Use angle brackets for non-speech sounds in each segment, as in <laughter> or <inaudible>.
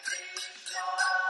Lord.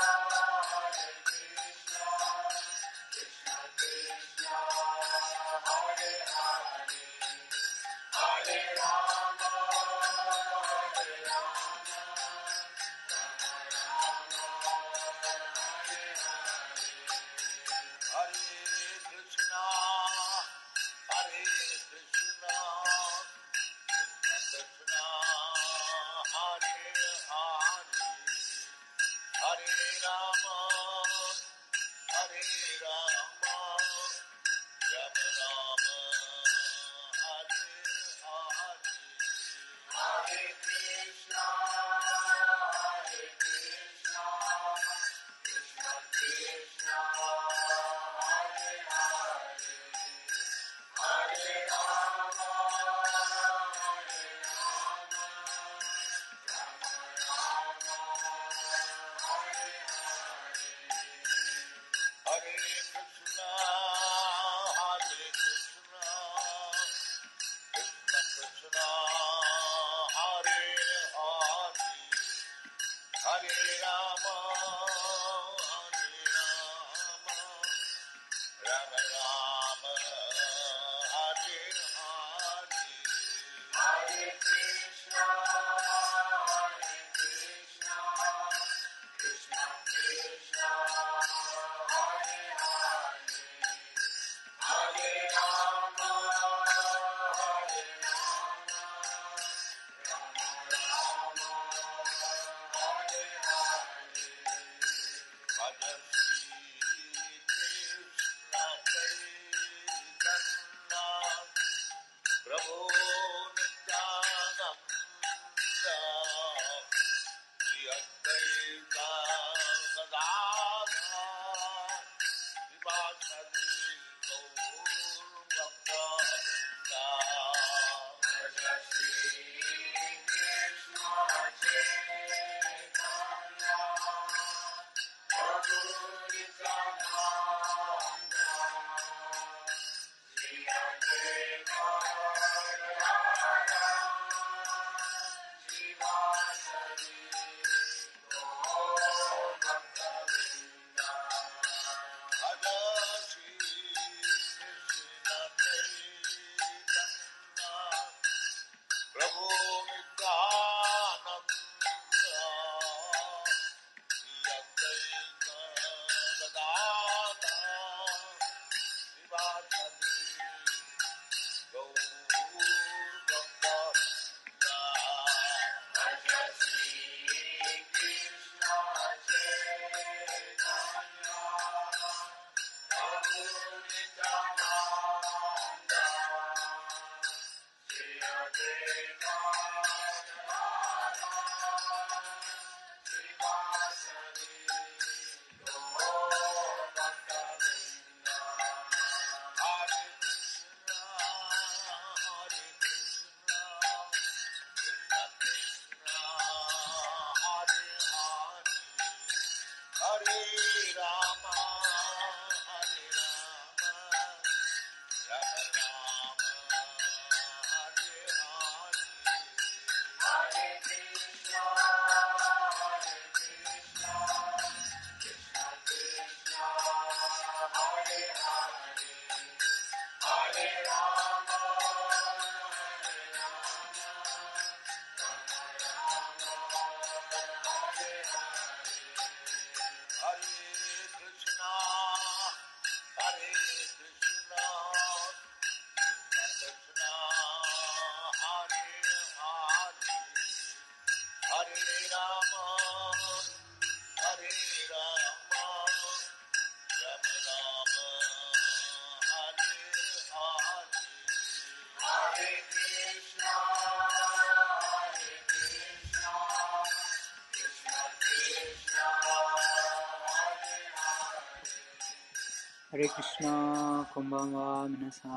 ハレクシナこんばんは、皆さ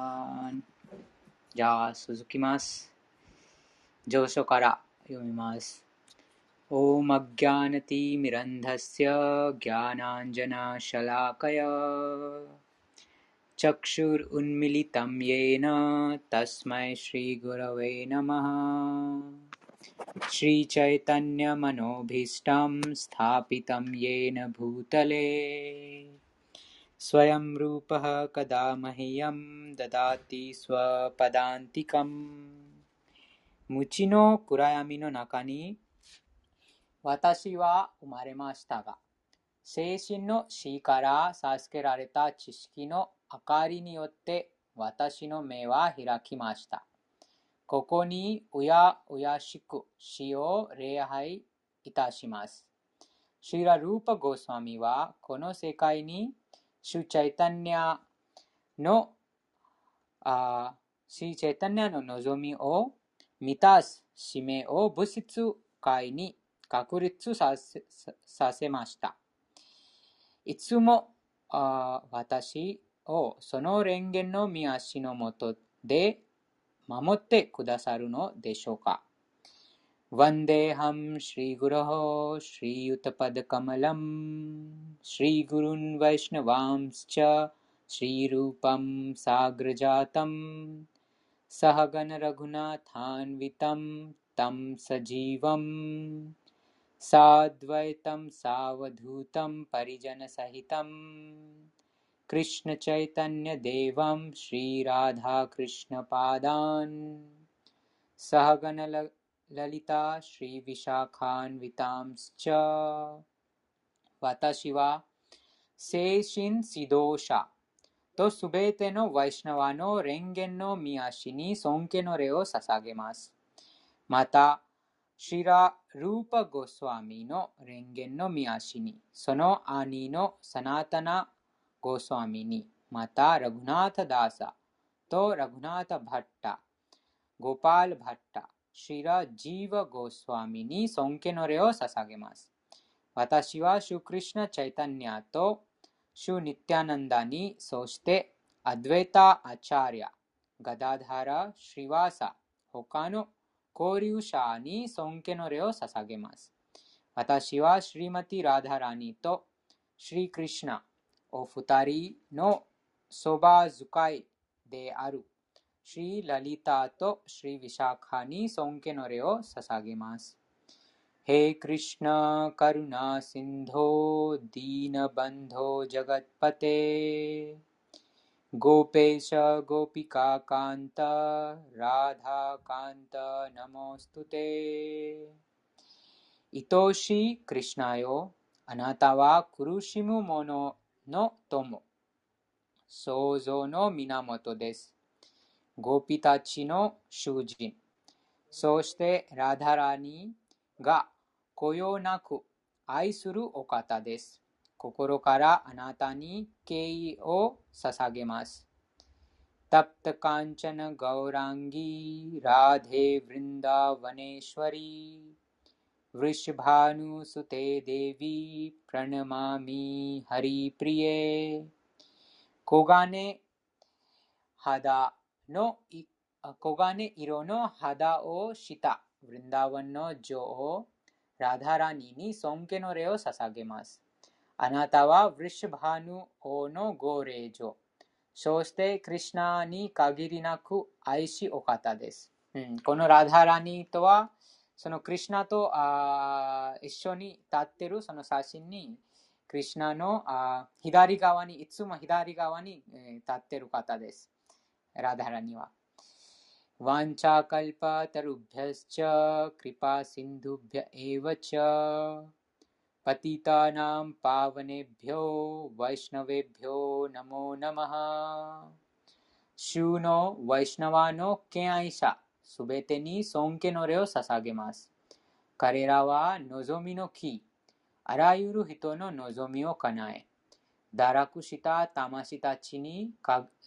ん。じゃあ、続きます。上書から読みます。ॐ अज्ञानतिमिरन्धस्य ज्ञानाञ्जनशलाकया चक्षुरुन्मिलितं येन तस्मै श्रीगुरवे नमः श्रीचैतन्यमनोभीष्टं स्थापितं येन भूतले स्वयं रूपः कदा मह्यं ददाति स्वपदान्तिकम् 無知の暗闇の中に私は生まれましたが、精神の死から授けられた知識の明かりによって私の目は開きました。ここにうやうやしく死を礼拝いたします。シーラ・ルーパ・ゴスワミはこの世界に シュチャイタニアのあシーチャイタニアの望みを満たす使命を物質界に確立させさせました。いつもあ私をその蓮華の見足のもとで守ってくださるのでしょうか वन्देऽहं श्रीगुरोः श्रीयुतपदकमलं श्रीगुरून् वैष्णवांश्च श्रीरूपं साग्रजातं सहगणरघुनाथान्वितं तं सजीवम् साद्वैतं सावधूतं परिजनसहितं कृष्णचैतन्यदेवं श्रीराधाकृष्णपादान् Lalita Sri Vishakhan Vitamscha Vatashiva Seishin とすべてのワイシナワのレンゲンの見足に尊敬の礼を捧げます。また、シラ・ルーパ・ゴスワミのレンゲンの見足に、その兄のサナタナ・ゴスワミに、また、ラグナータ・ダーサとラグナータ・バッタ、ゴパール・バッタシラ・ジーヴァ・ゴスワミに尊敬の礼を捧げます。私はシュクリシナ・チャイタニアとシュ・ニッティアナンダに、そしてアドゥエタ・アチャリア、ガダダハラ・シリワーサ、他の交流者に尊敬の礼を捧げます。私はシリマティ・ラダラニとシリ・クリシナお二人のそば使いであるシー・ラリタートシー・ヴィシャーカに尊敬の礼を捧げます。ヘイ・クリシナ・カルナ・シンド・ディーナ・バンド・ジャガッパテ。ゴペシャ・ゴピカ・カンタ・ラダ・カンタ・ナモストテ。愛しいクリシュナよ、あなたは苦しむ者の友、想像の源です。ゴピたちの囚人、そしてラダラニがこよなく愛するお方です。心からあなたに敬意を捧げます。タプタカンチャナ・ガウランギー、ラデ・ブリンダ・ヴァネシュワリー、वृषभानुसुते देवि、प्रणमामि हरिप्रिये、コガネ・ハダ・の黄金色の肌をしたブリンダーワンの女王ラダラニに尊敬の礼を捧げます。あなたはヴリシュバヌ王のご令嬢。そしてクリシナに限りなく愛しいお方です。うん、このラダラニとは、そのクリシナとあ一緒に立っているその写真に、クリシナのあ左側に、いつも左側に、えー、立っている方です。राधारानीवा वाञ्छाकल्पतरुभ्यश्च, कृपासिन्धुभ्य एव च। पतितानां पावनेभ्यो, वैष्णवेभ्यो नमो नमः। शूनो, वैष्णवानो के आयशा। सुबेतेनी सोंके नो रेओ ससागेमास। करेरावा नोजोमी नो की। अरायुरु हितो नो नोजोमियो कनाए। दाराकुशिता तामाशिता चिनी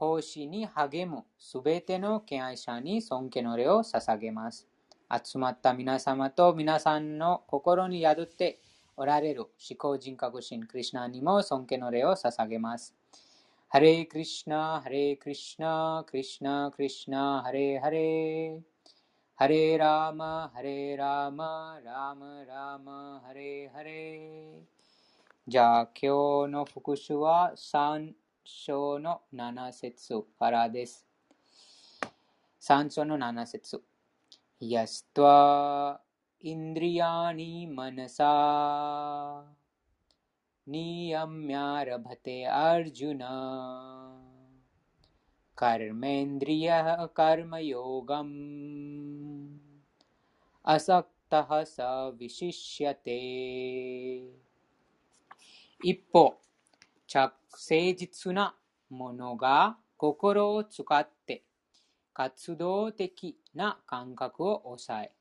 奉仕に励むすべての敬愛者に尊敬の礼を捧げます。集まった皆様と皆さんの心に宿っておられる思考人格神クリシナにも尊敬の礼を捧げます。ハレクリシナ、ハレクリシナ、クリシナ、クリシナ、ハレハレ。ハレラーマ、ハレラーマ、ラーマ、ラーマ、ハレハレ。じゃあ今日の復習は3章の7節からです。3章の7節ヤストワインドリアニマナサニヤミャラバテアルジュナカルメンドリアカルマヨガムアサクタハサヴィシシャテ一歩方、誠実なものが心を使って活動的な感覚を抑え、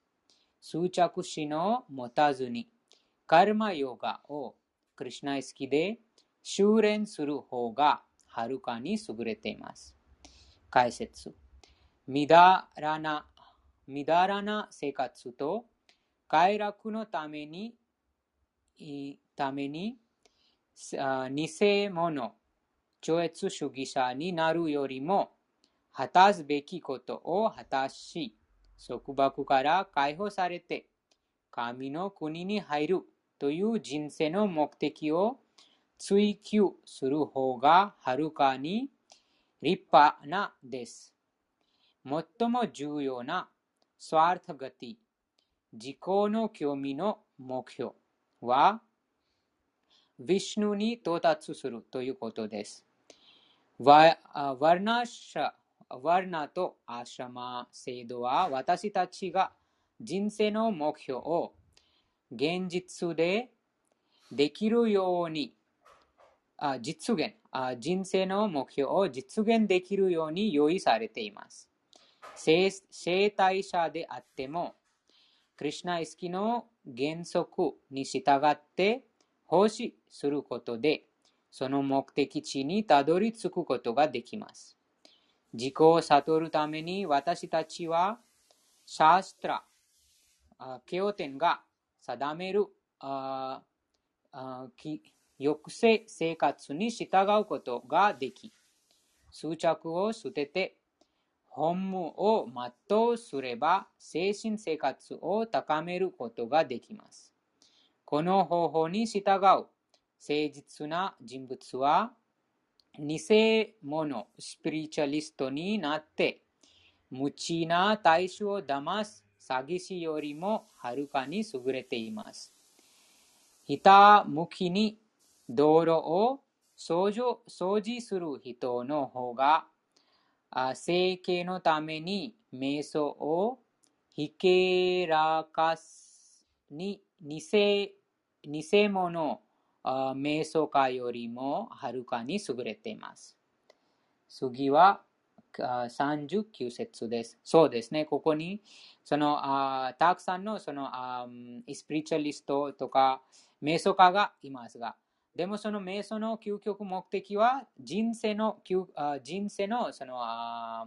執着心を持たずに、カルマヨガをクリュナイスキで修練する方がはるかに優れています。解説。みだらな、みだらな生活と快楽のために、ために、偽物、超越主義者になるよりも、果たすべきことを果たし、束縛から解放されて、神の国に入るという人生の目的を追求する方がはるかに立派なです。最も重要なスワータガティ、自己の興味の目標は、ヴィシュヌに到達するということです。ワーナシャワルナとアシャマ制度は私たちが人生の目標を現実でできるようにあ実現あ人生の目標を実現できるように用意されています。生体者であっても、クリュナイスキの原則に従って奉仕することで、その目的地にたどり着くことができます。自己を悟るために私たちは、シャーストラ、経典が定める抑制生活に従うことができ、執着を捨てて、本務を全うすれば精神生活を高めることができます。この方法に従う誠実な人物は偽物スピリチュアリストになって、無知な大衆を騙す詐欺師よりもはるかに優れています。ひたむきに道路を掃除掃除する人の方が、整形のために瞑想をひけらかすに偽偽物瞑想家よりもはるかに優れています。次は39節です。そうですね、ここにそのあたくさんのそのあスピリチュアリストとか瞑想家がいますが、でもその瞑想の究極目的は人生の人生のその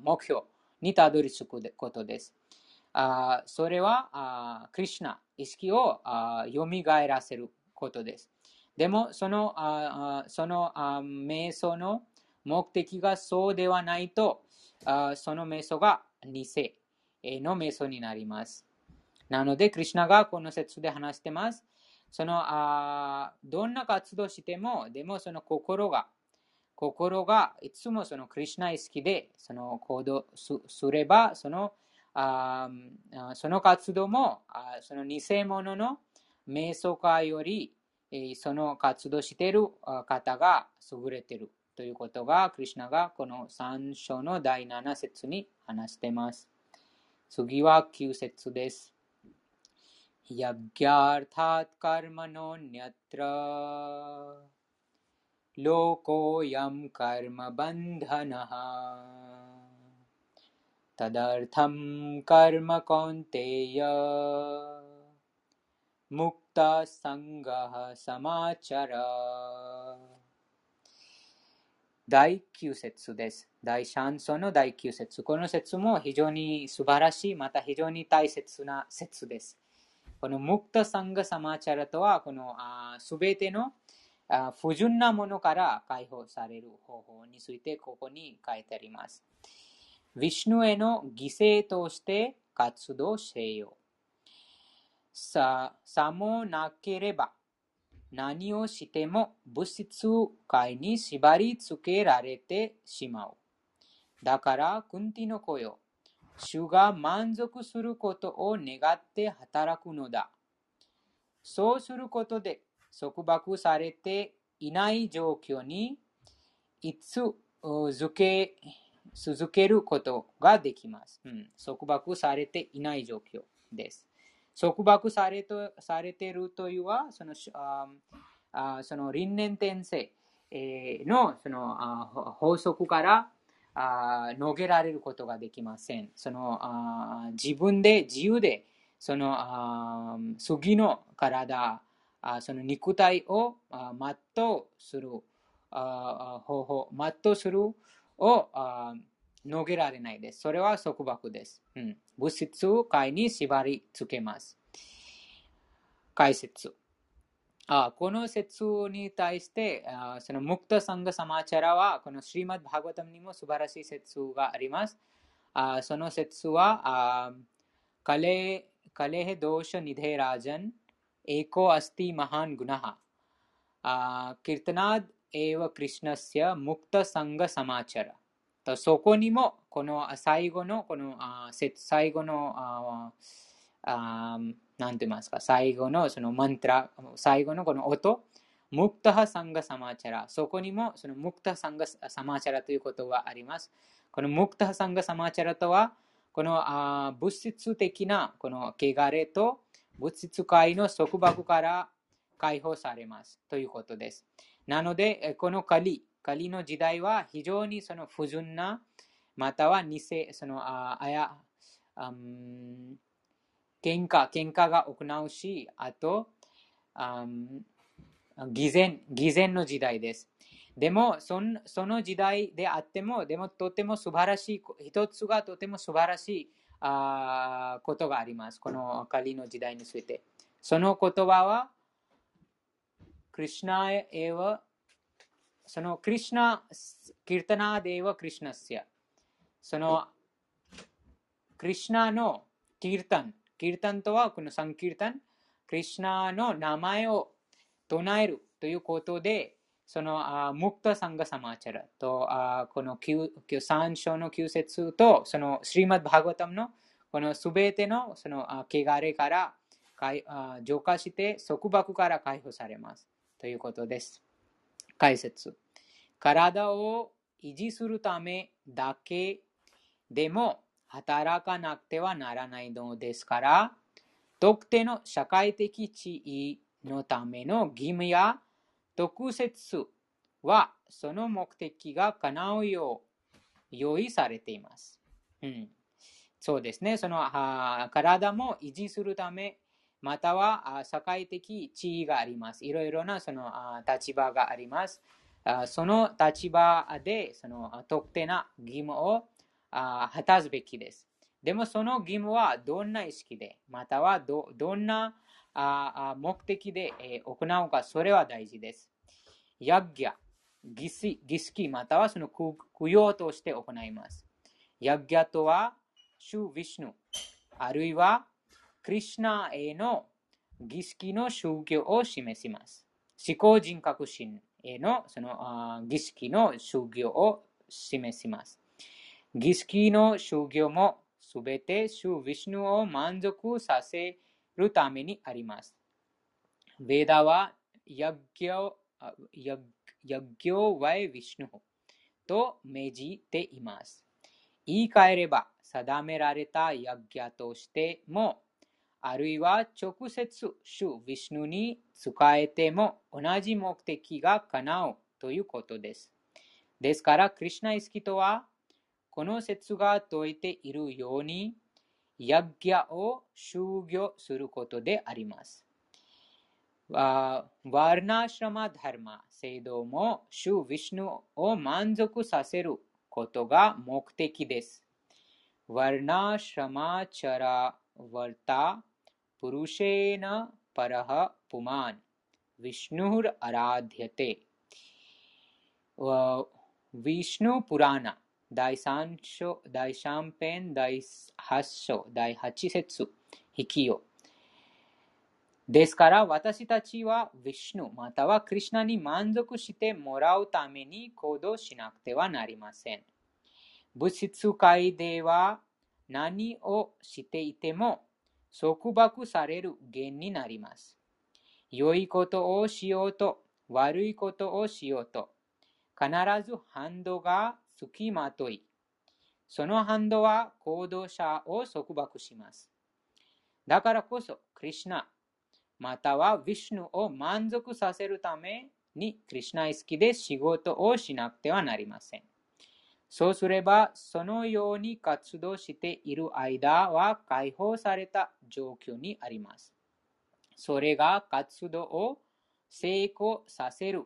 目標にたどり着くことです。あそれはあクリュナ、意識を蘇らせることです。でも、その、あそのあ瞑想の目的がそうではないと、あその瞑想が偽の瞑想になります。なので、クリュナがこの説で話してます。そのあどんな活動しても、でもその心が、心がいつもそのクリュナ意識でその行動すれば、そのあその活動もあその偽物の瞑想家よりその活動している方が優れているということが、クリュナがこの3章の第7節に話しています。次は9節です。यज्ञार्थात् कर्मणोऽन्यत्र लोकोऽयं कर्मबन्धनः तदर्थं कर्म कौन्तेय मुक्तसङ्गः समाचर 第9節です。第3章の第9節。この説も非常に素晴らしい、また非常に大切な説です。このムクタサンガサマチャラとは、このすべての不純なものから解放される方法についてここに書いてあります。 ヴィシュヌへの犠牲として活動せよ。さ、さもなければ何をしても物質界に縛り付けられてしまう。だから、クンティの子よ。主が満足することを願って働くのだ。そうすることで束縛されていない状況にいつ続け続けることができます、うん。束縛されていない状況です。束縛されとされているというは、そのあその輪廻転生のその法則からあ逃げられることができません。そのあ自分で自由でそのあ次の体あその肉体をあ全うするあ方法、全うするをあ逃げられないです。それは束縛です。うん、物質界に縛り付けます。解説。あこの説に対してあそのムクタサンガサマチャラはこのシリマッバーガタムにも素晴らしい説があります。あその説はあカレカレヘドーシャニデラジャンエコアスティマハングナハキルタナーエヴァクリシナスヤムクタサンガサマーチャラとそこにもこの最後のこのあ最後のああなんて言いますか、最後のそのマントラ、最後のこの音、ムクタハサンガサマーチャラ、そこにもそのムクタハサンガサマーチャラということがあります。このムクタハサンガサマーチャラとは、このあ物質的なこの汚れと物質界の束縛から解放されますということです。なので、このカリ、カリの時代は非常にその不純な、または偽、そのああや、喧嘩、喧嘩が行うし、あと、あ偽善、偽善の時代です。でもその、その時代であっても、でもとても素晴らしい、一つがとても素晴らしいあことがあります。この明かりの時代について。その言葉は、クリシナエヴァ、そのクリシナ、キルタナデーワクリシナスヤ。その、クリシナのキルタン、キルタンとはこのサンキルタン、クリシナの名前を唱えるということで、そのあムクタサンガサマチャラとあこの3章の9節とそのシリマッバーガタムのこのすべてのそのあ汚れからあ浄化して束縛から解放されますということです。解説。体を維持するためだけでも働かなくてはならないのですから、特定の社会的地位のための義務や特設はその目的が叶うよう用意されています。うん、そうですね。その体も維持するため、または社会的地位があります。いろいろなその立場があります。その立場でその特定な義務を果たすべきです。でもその義務はどんな意識で、またはどどんな目的で、行うか、それは大事です。ヤッギャ、儀式、またはその供養として行います。ヤッギャとは、シュ・ヴィシュヌ、あるいは、クリシナへの儀式の宗教を示します。思考人格心へのその儀式の宗教を示します。儀式の修行もすべて主ヴィシュヌを満足させるためにあります。ヴェダはヤギョヤギョワイヴィシュヌと命じています。言い換えれば、定められたヤギャとしても、あるいは直接主ヴィシュヌに使えても同じ目的が叶うということです。ですから、クリュナイスキとはこの説が説いているように、ヤギャを修行することであります。ワーナシラマダルマ制度も主ヴィシュヌを満足させることが目的です。ワーナシラマチャラワルタプルシェーナパラハプマンヴィシュヌルアラディテヴィシュヌプラナ第3章第3編第8章第8節引きよですから私たちはヴィシュヌまたはクリュナに満足してもらうために行動しなくてはなりません。物質界では何をしていても束縛される源になります。良いことをしようと悪いことをしようと必ず反動がつきまといその反動は行動者を束縛します。だからこそ、クリュナまたはヴィシュヌを満足させるためにクリュナ意識で仕事をしなくてはなりません。そうすれば、そのように活動している間は解放された状況にあります。それが活動を成功させる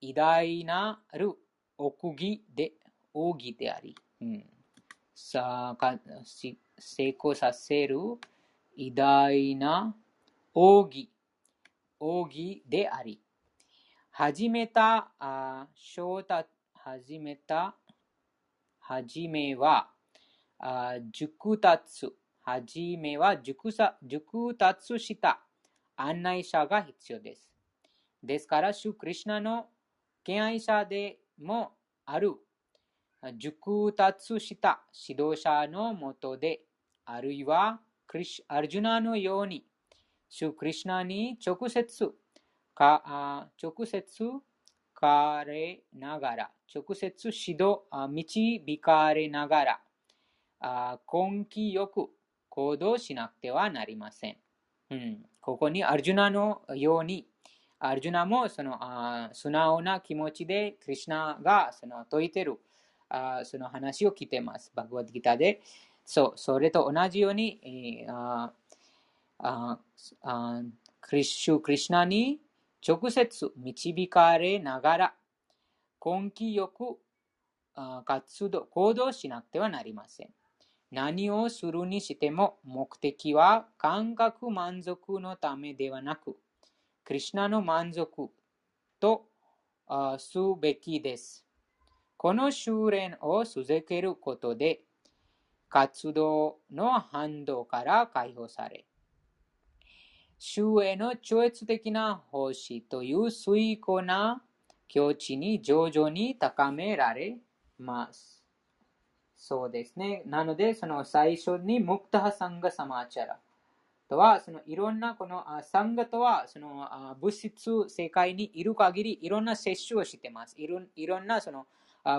偉大なる奥義で奥義であり、うん、さか成功させる偉大な奥義、奥義であり、始めた、あ翔太、始めた、始めは、あ熟達、始めは熟達した。案内者が必要です。ですから、シュクリシナの敬愛者でもある。熟達した。指導者のもとで、あるいはクリシアルジュナのように主クリシナに直接か直接かれながら、直接指導、導かれながら、根気よく行動しなくてはなりません。うん、ここにアルジュナのように、アルジュナもそのあ素直な気持ちでクリシナがその説いてるあその話を聞いてます。バグワッドギターで。そう、それと同じように、えあああクリシュ・クリシナに直接導かれながら根気よく活動、行動しなくてはなりません。何をするにしても目的は感覚満足のためではなく、クリシナの満足とすべきです。この修練を続けることで、活動の反動から解放され、周への超越的な奉仕という水高な境地に徐々に高められます。そうですね。なので、その最初にムクタハサンガサマーチャラとは、そのいろんなこのサンガとは、その物質世界にいる限りいろんな摂取をしてます。いろいろんなその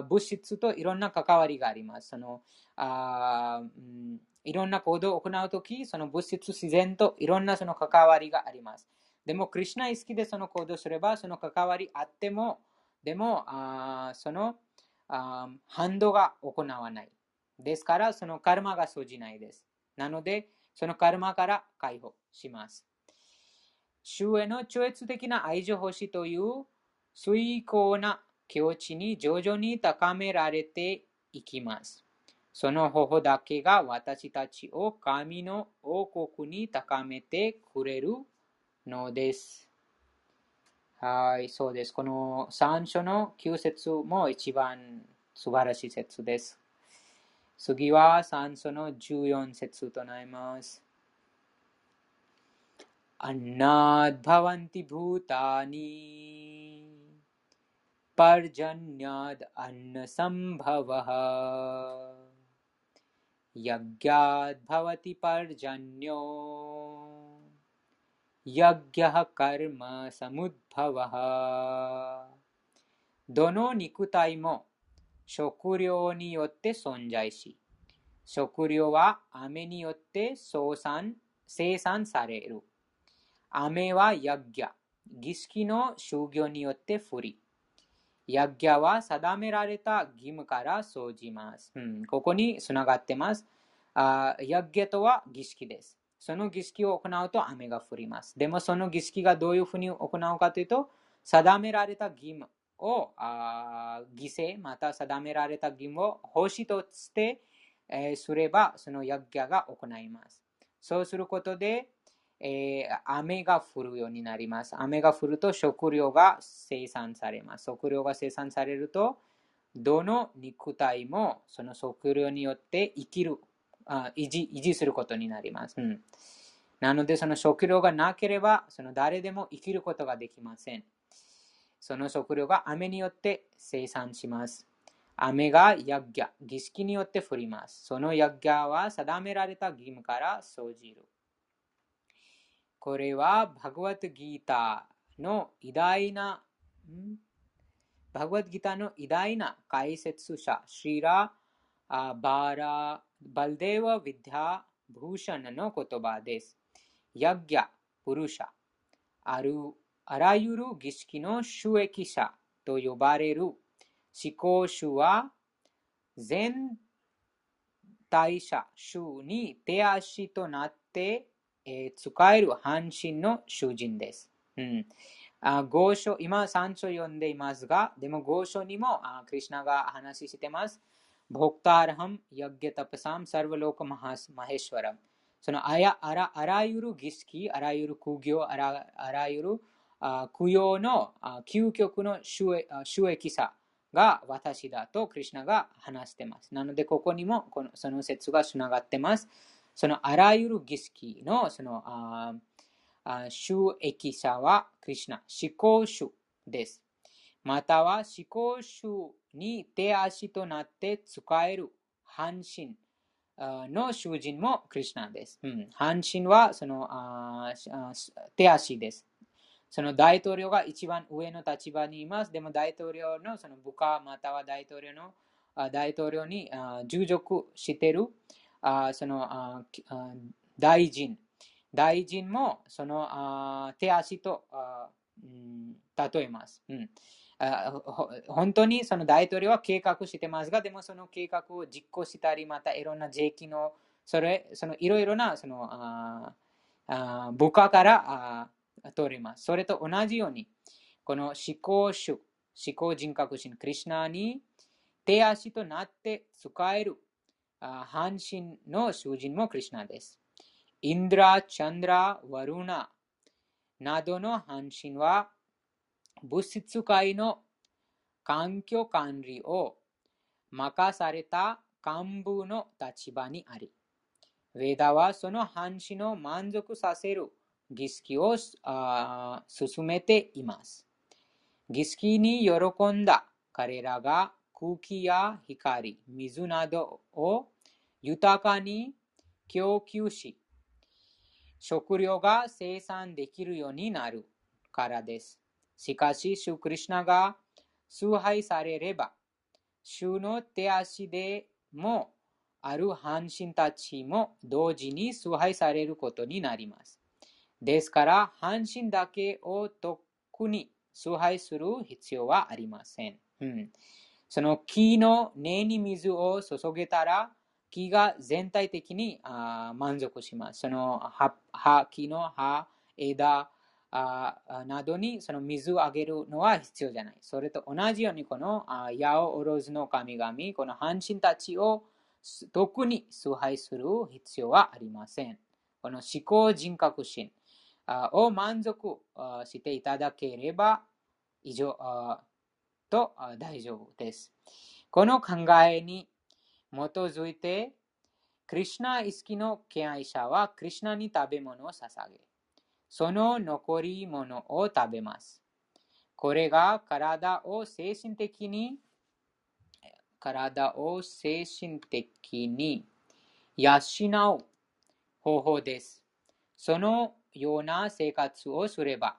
物質といろんな関わりがあります。そのあ、うんいろんな行動を行うとき、その物質自然といろんなその関わりがあります。でも、クリュナ意識でその行動すれば、その関わりあっても、でも、あそのあ反動が行わない。ですから、そのカルマが生じないです。なので、そのカルマから解放します。主への超越的な愛情欲しという遂行な境地に徐々に高められていきます。その方法だけが私たちを神の王国に高めてくれるのです。はい、そうです。この3章の9節も一番素晴らしい説です。次は3章の14節となります。अन्नाद्भवन्ति भूतानि पर्जन्याद् अन्नसम्भवः यज्ञाद्भवति पर्जन्यो यज्ञः कर्म समुद्भवः どの肉体も食料によって存在し、食料は雨によって生産生産される。雨はヤッギャ、儀式の修行によって降り、 ヤギャは定められた義務から生じます。うん、ここにつながってます。あヤッギャとは儀式です。その儀式を行うと雨が降ります。でもその儀式がどういうふうに行うかというと、定められた義務をあ犠牲、また定められた義務を奉仕として、えー、すれば、そのヤッギャが行います。そうすることで、えー、雨が降るようになります。雨が降ると食料が生産されます。食料が生産されると、どの肉体もその食料によって生きる、あ維持維持することになります。うん、なので、その食料がなければ、その誰でも生きることができません。その食料が雨によって生産します。雨がヤッギャ、儀式によって降ります。そのヤッギャは定められた義務から生じる。これはバグワッドギータの偉大な、バグワッドギータの偉大な解説者、シーラ・バーラ・バルデーワ・ヴィデャ・ブーシャンの言葉です。ヤッギャ、プルシャ、あるあらゆる儀式の収益者と呼ばれる思考主は全体者主に手足となって、えー、使える半身の囚人です。うん、あ合書、今3書読んでいますが、でも合書にもあクリュナが話してます。ボクターハム、ヤッゲタプサム、サルヴローカマハス、マヘシュワラム。そのあやあらあらゆる儀式、あらゆる苦行、あらあらゆるあ供養のあ究極の収益さが私だとクリュナが話してます。なので、ここにもこのその説がつながってます。そのあらゆる儀式のそのあ収益者はクリュナ、思考主です。または思考主に手足となって使える半身の囚人もクリュナです。うん、半身はそのあ手足です。その大統領が一番上の立場にいます。でも大統領のその部下または大統領の大統領に従属しているあそのあ大臣。大臣もそのあ手足とあ、うん例えます。うんあ本当にその大統領は計画してますが、でもその計画を実行したり、またいろんな税金の、それ、そのいろいろなそのああ部下から通ります。それと同じように、この思考主、思考人格心、クリュナに手足となって使える半身の囚人もクリュナです。インドラ、チャンドラ、ワルナなどの半身は物質界の環境管理を任された幹部の立場にあり、ウェダはその半身を満足させる儀式を進めています。儀式に喜んだ彼らが空気や光、水などを豊かに供給し、食料が生産できるようになるからです。しかし、シュクリシナが崇拝されれば、主の手足でもある半身たちも同時に崇拝されることになります。ですから、半身だけを特に崇拝する必要はありません。うん、その木の根に水を注げたら、木が全体的に満足します。その葉、木の葉、枝などにその水をあげるのは必要じゃない。それと同じように、この八百万の神々、この半身たちを特に崇拝する必要はありません。この思考人格心。を満足していただければ以上と大丈夫です。この考えに基づいて、クリュナ意識の敬愛者はクリュナに食べ物を捧げ、その残り物を食べます。これが体を精神的に体を精神的に養う方法です。そのような生活をすれば、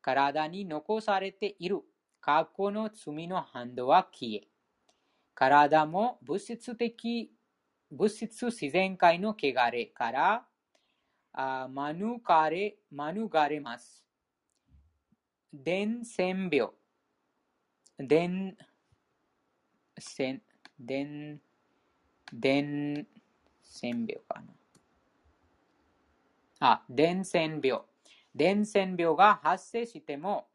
体に残されている過去の罪の反動は消え、体も物質的、物質自然界の汚れからあ免れ免れます。伝染病、伝、せ、伝、伝染病かな。あ、伝染病。伝染病が発生しても、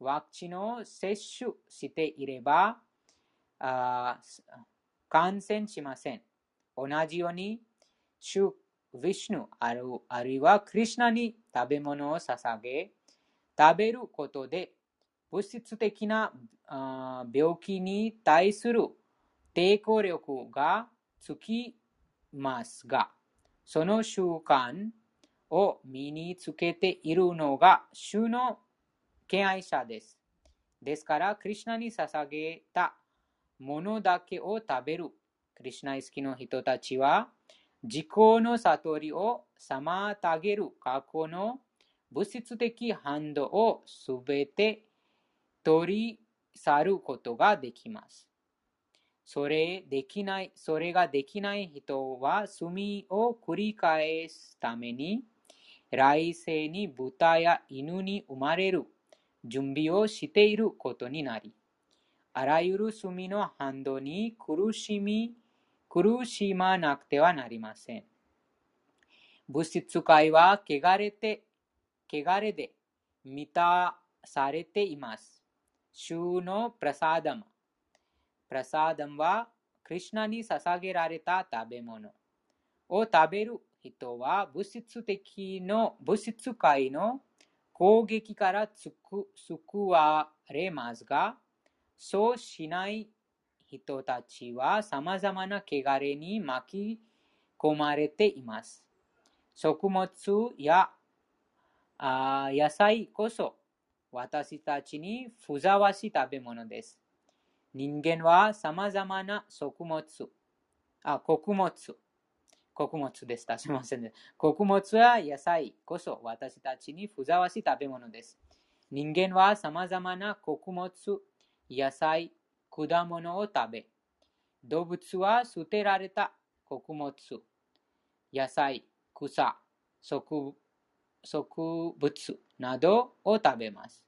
ワクチンを接種していれば、あ感染しません。同じように、シュ・ヴィシュヌあるあるいはクリシナに食べ物を捧げ、食べることで物質的な病気に対する抵抗力がつきますが、その習慣を身につけているのが主の敬愛者です。ですから、クリュナに捧げたものだけを食べるクリュナ意識の人たちは、自己の悟りを妨げる過去の物質的反動をすべて取り去ることができます。それできない、それができない人は罪を繰り返すために、来世に豚や犬に生まれる準備をしていることになり、あらゆる罪の反動に苦しみ、苦しまなくてはなりません。物質界は汚れて、汚れで満たされています。主のプラサダム。プラサダムは、クリュナに捧げられた食べ物を食べる人は物質的の物質界の攻撃から救われますが、そうしない人たちは様々な汚れに巻き込まれています。食物やあ野菜こそ私たちにふざわしい食べ物です。人間は様々な食物、あ、穀物、穀物でした。すみません、ね。穀物や野菜こそ私たちにふざわしい食べ物です。人間は様々な穀物、野菜、果物を食べ、動物は捨てられた穀物、野菜、草、植物などを食べます。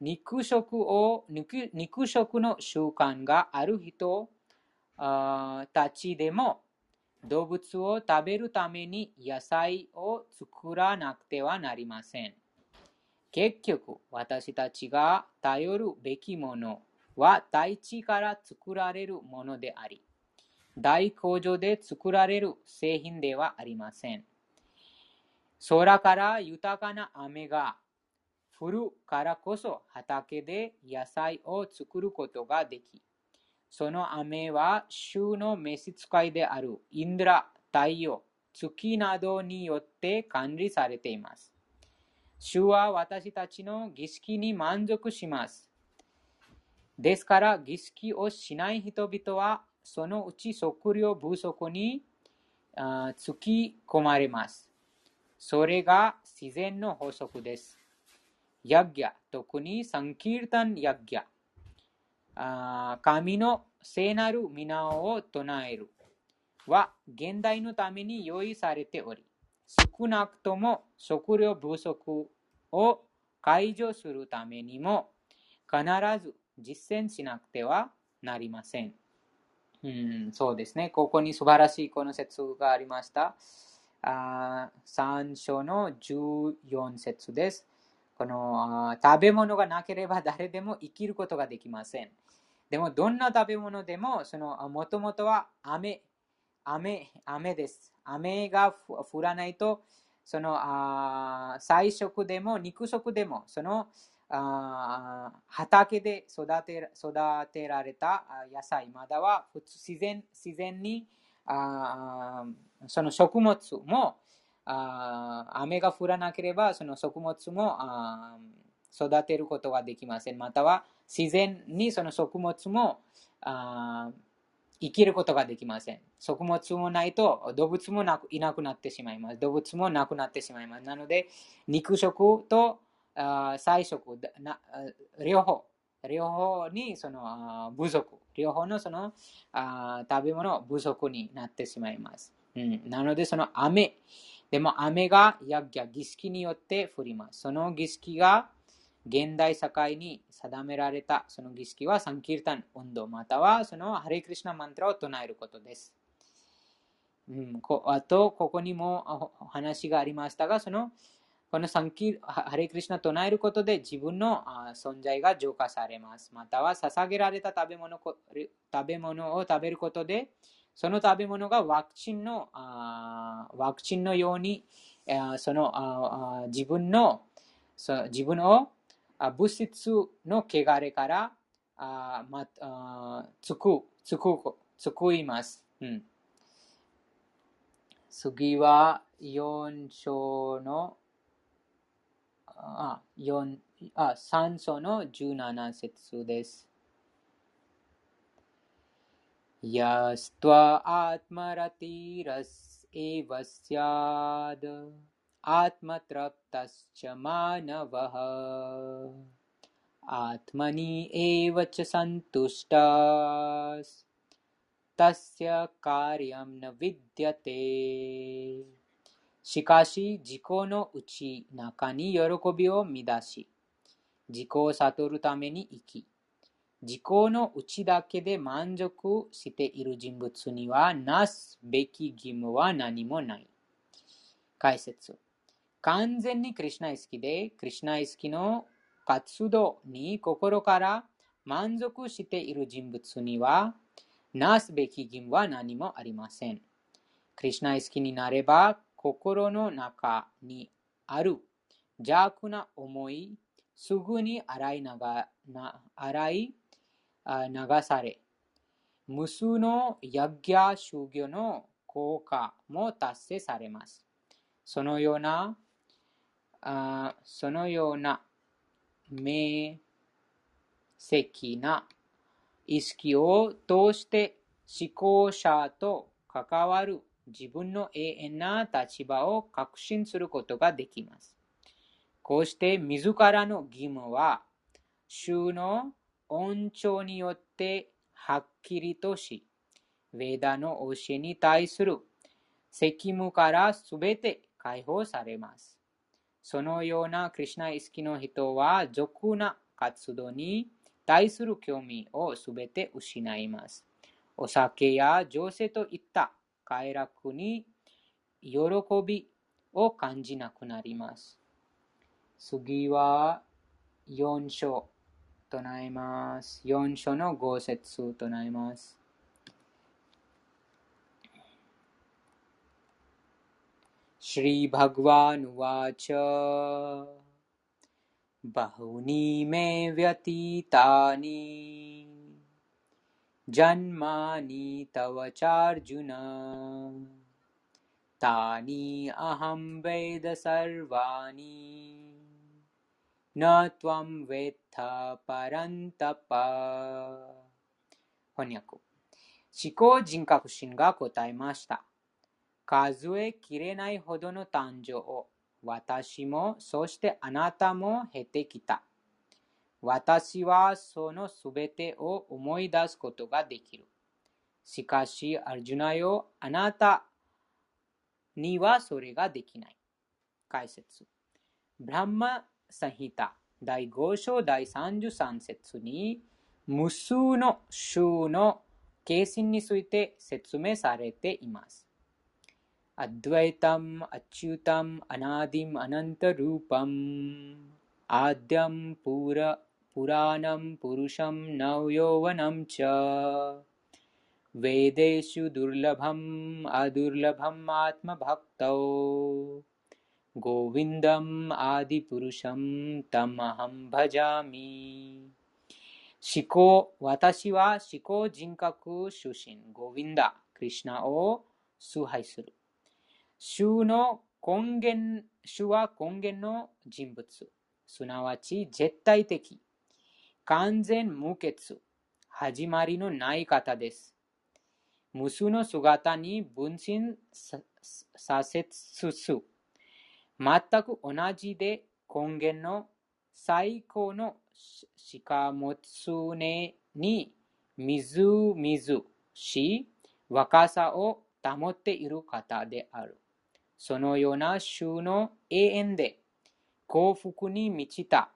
肉食を肉肉食の習慣がある人たちでも動物を食べるために野菜を作らなくてはなりません。結局、私たちが頼るべきものは大地から作られるものであり、大工場で作られる製品ではありません。空から豊かな雨が降るからこそ畑で野菜を作ることができ、その雨は衆の召使いであるインドラ、太陽、月などによって管理されています。主は私たちの儀式に満足します。ですから、儀式をしない人々は、そのうち食料不足に突き込まれます。それが自然の法則です。ヤギャ、特にサンキルタンヤギャ、あ神の聖なる皆を唱えるは現代のために用意されており、少なくとも食料不足を解除するためにも必ず実践しなくてはなりません。うん、そうですね。ここに素晴らしいこの説がありました。あ3章の14節です。この食べ物がなければ <laughs> 誰でも生きることができません。でも、どんな食べ物でも、その、もともとは雨、雨、雨です。雨が降らないと、その、あ菜食でも肉食でも、その、あ畑で育て育てられた野菜、まだは自然自然にあその食物もあ雨が降らなければその食物もあ育てることができません。または自然にその食物もあ生きることができません。食物もないと動物もなくいなくなってしまいます。動物もなくなってしまいます。なので、肉食とあ菜食な、両方、両方にその不足、両方のそのあ食べ物不足になってしまいます。うん、なので、その雨、でも雨がやや儀式によって降ります。その儀式が現代社会に定められたその儀式はサンキルタン運動またはそのハレクリシナマントラを唱えることです。うん、こあと、ここにも話がありましたが、その、このサンキハレクリシナ唱えることで自分の存在が浄化されます。または捧げられた食べ物食べ物を食べることで、その食べ物がワクチンのワクチンのようにその自分の自分を物質の汚れからあまあつくつくつくいます。うん、次は4章のあ、4あ3章の17節です。यस्त्वा आत्मरतिरस् एव स्याद् आत्मतृप्तश्च मानवः आत्मनि एव च सन्तुष्टस्तस्य कार्यं न विद्यते しかし、自己の内中に喜びを乱し、自己を悟るために生き、 自己の内だけで満足している人物にはなすべき義務は何もない。解説。完全にクリュナイスキで、クリュナイスキの活動に心から満足している人物には、なすべき義務は何もありません。クリュナイスキになれば、心の中にある邪悪な思い、すぐに洗い流洗い流され、無数のヤギャ修行の効果も達成されます。そのような、あそのような明晰な意識を通して思考者と関わる自分の永遠な立場を確信することができます。こうして自らの義務は、衆の恩寵によってはっきりとし、ウェダの教えに対する責務からすべて解放されます。そのようなクリュナ意識の人は、俗な活動に対する興味をすべて失います。お酒や情勢といった快楽に喜びを感じなくなります。次は4章唱えます。4章の5節唱えます。श्रीभगवानुवाच बहूनि मे व्यतीतानि जन्मानि तव चार्जुन तानि अहं वेद सर्वाणि न त्वं वेत्थ परन्तप 翻訳思考人格心が答えました。数えきれないほどの誕生を私もそしてあなたも経てきた。私はそのすべてを思い出すことができる。しかし、アルジュナよ、あなたにはそれができない。解説。ブランマ サヒタ第5章第33節に無数の種の形心について説明されています。アドゥエタム、アチュタム、アナディム、アナンタルーパム、アディアム、プーラ、पुराणं पुरुषं नवयौवनं च वेदेषु दुर्लभम् अदुर्लभम् आत्मभक्तौ गोविन्दम् आदिपुरुषं तमहं भजामि 思考、私は思考人格出身、ゴヴィンダ、クリシナを崇拝する。主の根源、主は根源の人物、すなわち絶対的。完全無欠、始まりのない方です。無数の姿に分身させつつ、 全く同じで根源の最高のしかも常にみずみずし若さを保っている方である。そのような衆の永遠で幸福に満ちた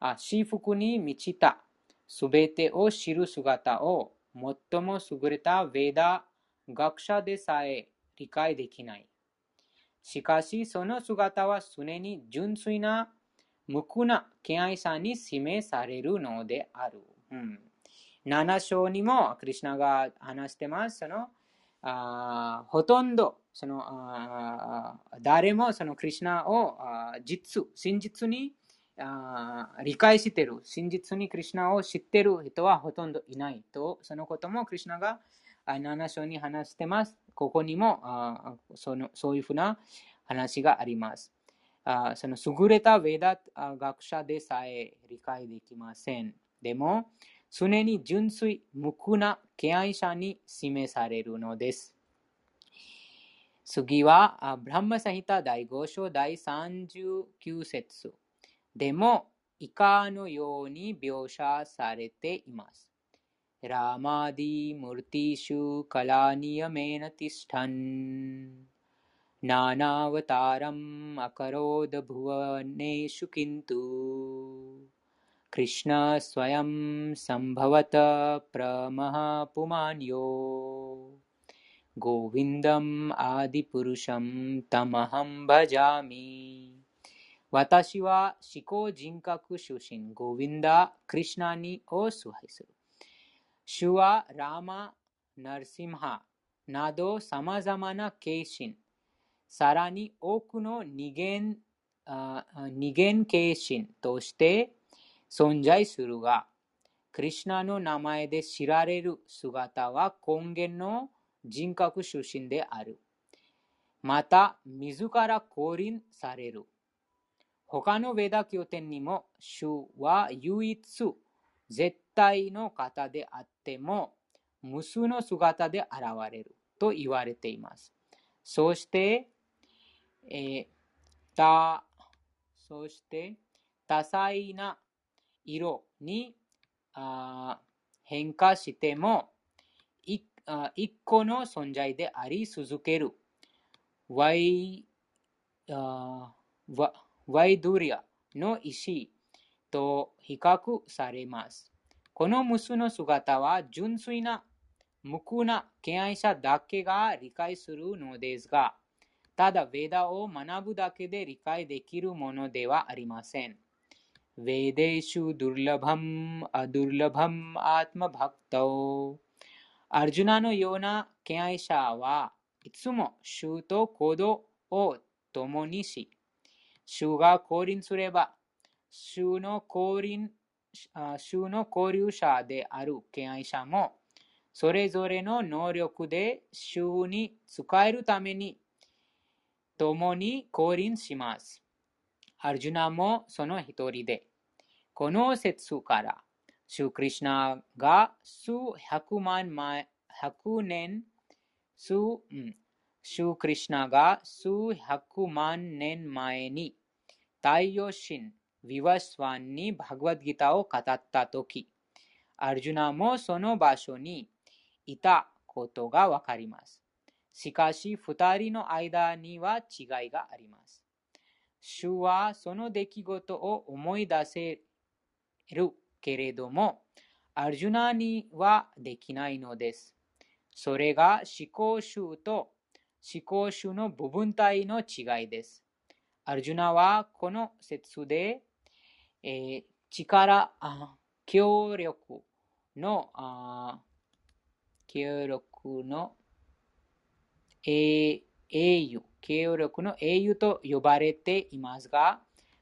あ私服に満ちたすべてを知る姿を最も優れたヴェダ学者でさえ理解できない。しかし、その姿は常に純粋な無垢な敬愛さに示されるのである。うん、7章にもクリュナが話してます。そのあほとんどそのあ誰もそのクリュナを実、真実にあ理解している、真実にクリュナを知っている人はほとんどいないと、そのこともクリュナが7章に話してます。ここにもあそのそういうふうな話があります。あその優れたウェダ学者でさえ理解できません。でも、常に純粋無垢な敬愛者に示されるのです。次は、ブランマサヒタ第5章第39節でも、以下のように描写されています。रामादिमूर्तिषु कलानियमेन तिष्ठन्। नानावतारम् अकरोद् भुवनेषु किन्तु कृष्ण स्वयं सम्भवत प्रमः पुमान्यो गोविन्दम् आदिपुरुषं तमहं भजामि। वत शिवा शिको जिङ्कुशुषिन् गोविन्दा कृष्णानि ओ असुहायसु シナにを崇拝する。主はラーマ、ナルシムハなど様々な化身、さらに多くの二元二元形身として存在するが、クリュナの名前で知られる姿は根源の人格出身である。また、自ら降臨される。他のベダ経典にも、主は唯一、絶対の方であっても、無数の姿で現れると言われています。そして、えー、た、そして多彩な色にあ変化しても一個の存在であり続ける。ワイワイドリアの石と比較されます。この無数の姿は純粋な無垢な敬愛者だけが理解するのですが、ただ、ウェダを学ぶだけで理解できるものではありません。ウェデシュ・ドゥルラバム・アドゥルラバム・アトマ・バクト。アルジュナのような敬愛者はいつも衆と行動を共にし、衆が降臨すれば、衆の降臨マ・バクトアルジュナの、交流者である敬愛者も、それぞれの能力で主に使えるために共に降臨します。アルジュナもその一人で、この説から、シュクリシナが数百万前、百年、数、うん、シュクリシナが数百万年前に、太陽神、ヴィワスワンにバグワッドギターを語ったとき、アルジュナもその場所にいたことがわかります。しかし、二人の間には違いがあります。主はその出来事を思い出せるけれども、アルジュナにはできないのです。それが思考集と思考集の部分体の違いです。アルジュナはこの説で、えー、力協力の協力の英雄、協力の英雄と呼ばれていますが、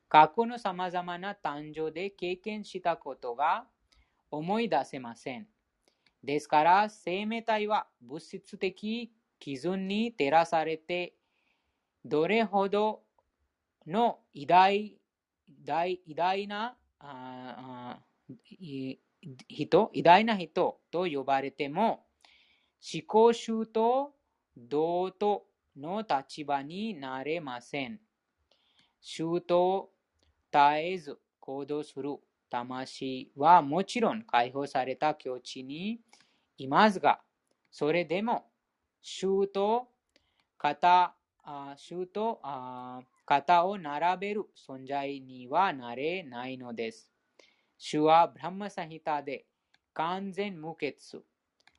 過去の様々な誕生で経験したことが思い出せません。ですから、生命体は物質的基準に照らされて、どれほどの偉大偉大な人、偉大な人と呼ばれても、思考集と同等の立場になれません。衆と絶えず行動する魂はもちろん解放された境地にいますが、それでも衆と肩衆と肩を並べる存在にはなれないのです。主はブラマサヒタで完全無欠、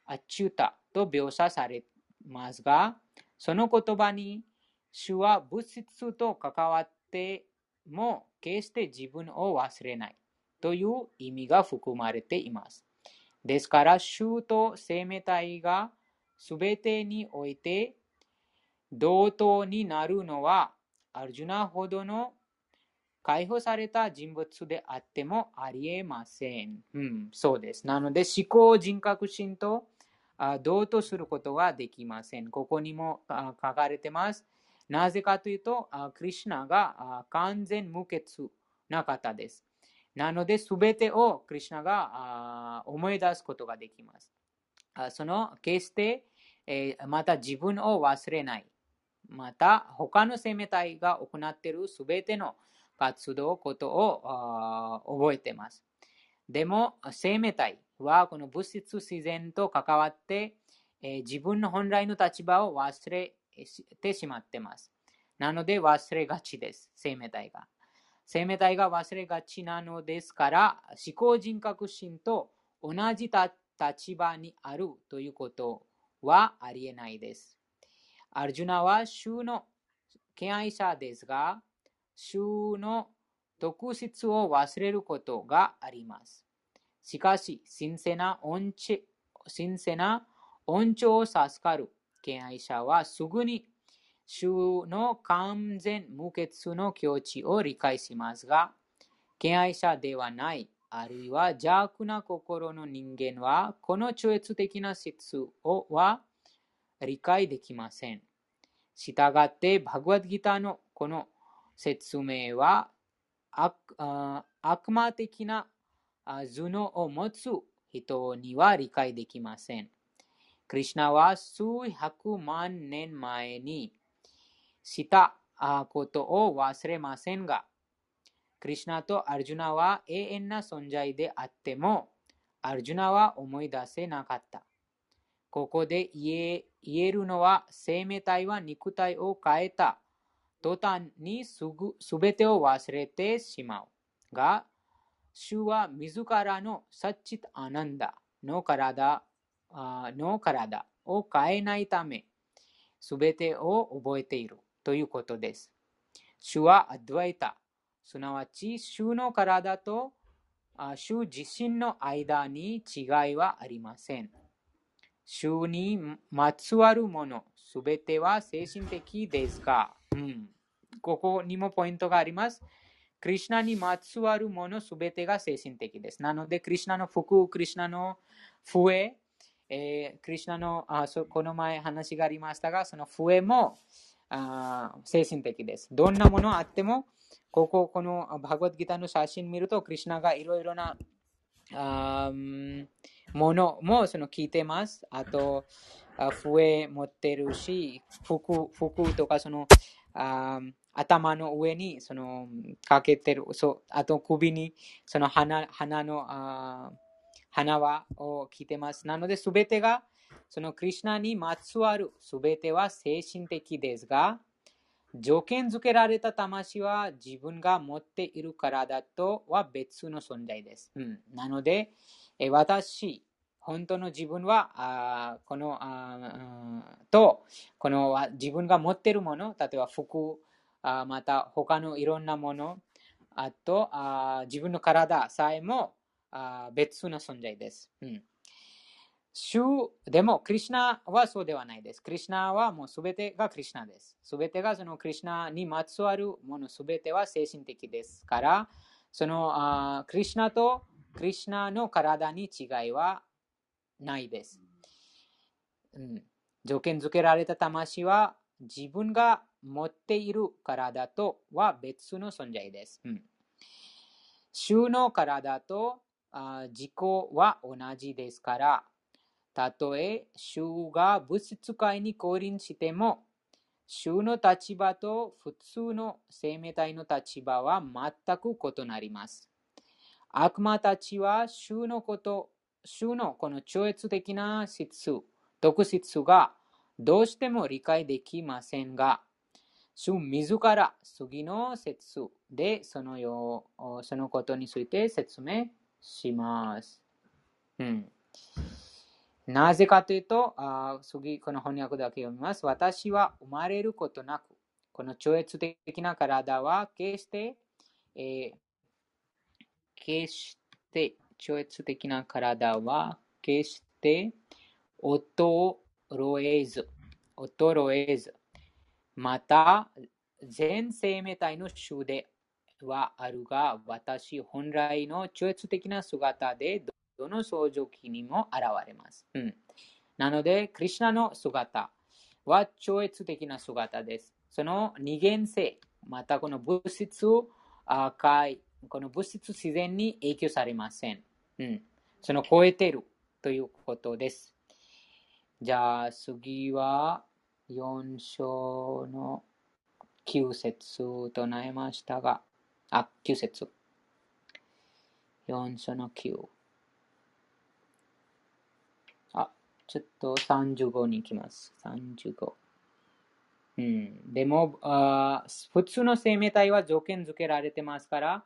アチュタと描写されますが、その言葉に、主は物質と関わっても決して自分を忘れないという意味が含まれています。ですから、主と生命体が全てにおいて同等になるのは、アルジュナほどの解放された人物であってもありえません。うん、そうです。なので、思考人格心と同等することはできません。ここにも書かれてます。なぜかというと、クリュナが完全無欠な方です。なので、すべてをクリュナが思い出すことができます。その、決して、また自分を忘れない。また、他の生命体が行っているすべての活動、ことを覚えています。でも、生命体はこの物質自然と関わって、自分の本来の立場を忘れてしまっています。なので忘れがちです。生命体が。生命体が忘れがちなのですから、思考人格心と同じ立場にあるということはありえないです。アルジュナは衆の敬愛者ですが、衆の特質を忘れることがあります。しかし、神聖な恩神聖な恩寵を授かる敬愛者はすぐに主の完全無欠の境地を理解しますが、敬愛者ではない、あるいは邪悪な心の人間は、この超越的な説をは理解できません。したがって、バグワッドギターのこの説明は悪悪魔的な頭脳を持つ人には理解できません。クリシナは数百万年前にしたことを忘れませんが、クリシナとアルジュナは永遠な存在であっても、アルジュナは思い出せなかった。ここで言え言えるのは、生命体は肉体を変えた途端にすべてを忘れてしまう。が、主は自らのサッチッアナンダの体の体を変えないため、すべてを覚えているということです。主はアドワイタ、すなわち主の体と主自身の間に違いはありません。主にまつわるもの、すべては精神的ですが、うん、ここにもポイントがあります。クリュナにまつわるものすべてが精神的です。なので、クリュナの服、クリュナの笛、えー、クリュナのあそこの前話がありましたが、その笛もあ精神的です。どんなものあっても、ここ、このバグワッギターの写真見ると、クリュナがいろいろなあものもその聞いてます。あと、笛持ってるし、服服とかそのあ頭の上にそのかけてる、そうあと首にその鼻鼻のあ花輪を聞いてます。なので、すべてが、そのクリュナにまつわるすべては精神的ですが、条件付けられた魂は自分が持っている体とは別の存在です。うん、なので、え私、本当の自分は、あこのあと、この自分が持っているもの、例えば服、あまた他のいろんなもの、あとあ自分の体さえもあ別の存在です。うん。主でも、クリュナはそうではないです。クリュナはもうすべてがクリュナです。すべてがそのクリュナにまつわるものすべては精神的ですから、そのあクリュナとクリュナの体に違いはないです。うん、条件付けられた魂は自分が持っている体とは別の存在です。うん、主の体とあ自己は同じですから、たとえ主が物質界に降臨しても、主の立場と普通の生命体の立場は全く異なります。悪魔たちは主のこと、主のこの超越的な質、特質がどうしても理解できませんが、主自ら次の説でそのようそのことについて説明します。うん。なぜかというと、あ次、この翻訳だけ読みます。私は生まれることなく、この超越的な体は決して、えー、決して超越的な体は決して衰えず、衰えず、また全生命体の主ではあるが、私本来の超越的な姿でどの相乗期にも現れます。うん、なので、クリュナの姿は超越的な姿です。その二元性、またこの物質界、この物質自然に影響されません。うん、その超えているということです。じゃあ次は4章の9節となりましたが、あ、9節。4章の9。あ、ちょっと35に行きます。35。うん、でもあ、普通の生命体は条件付けられてますから、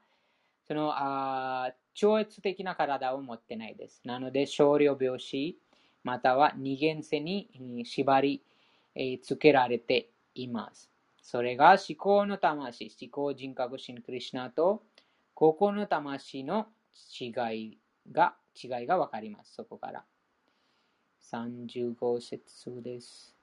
そのあ超越的な体を持ってないです。なので、少量病死、または二元性に縛り、え付けられています。それが思考の魂、思考人格神クリシナと心の魂の違いが、違いがわかります。そこから。35節です。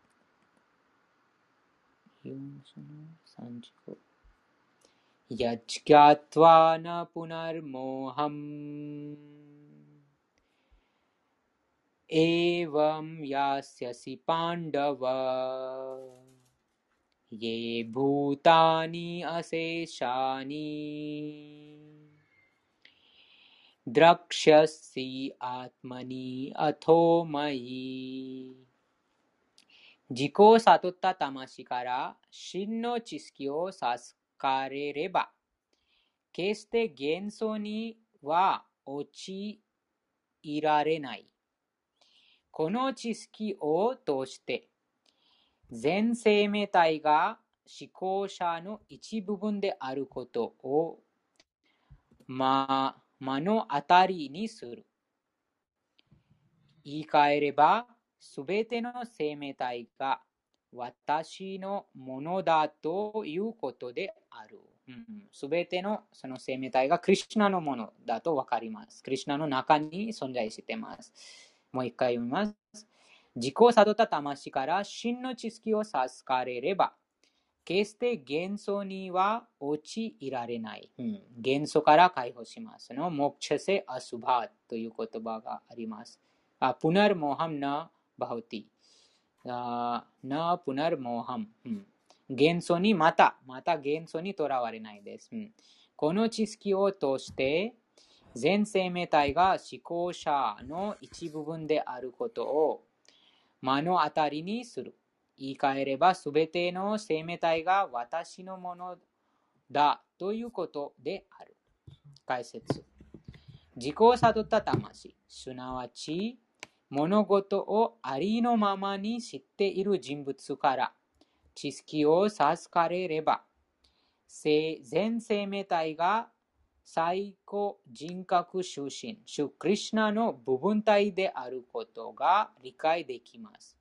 35。यज्ञात्वा न पुनर्मोहम् एवं यास्यसि पाण्डव ये भूतानि अशेषानि द्रक्ष्यसि आत्मनि अथो मयि 自己を悟った魂から真の知識を授かれれば、決して幻想には陥られない。この知識を通して、全生命体が思考者の一部分であることを、ま、 目の当たりにする。言い換えれば、すべての生命体が私のものだということである。す、べ、てのその生命体がクリュナのものだとわかります。クリュナの中に存在しています。もう一回読みます。自己を悟った魂から真の知識を授かれれば、決して幻想には陥られない。うん、幻想から解放します。のモクチャセアスバーという言葉があります。あプナルモハムナバハティ。なプナルモハム。幻想にまた、また幻想にとらわれないです。うん、この知識を通して、全生命体が思考者の一部分であることを目の当たりにする。言い換えれば、すべての生命体が私のものだということである。解説。自己を悟った魂、すなわち、物事をありのままに知っている人物から知識を授かれれば、全生命体が最高人格出身、主クリシナの部分体であることが理解できます。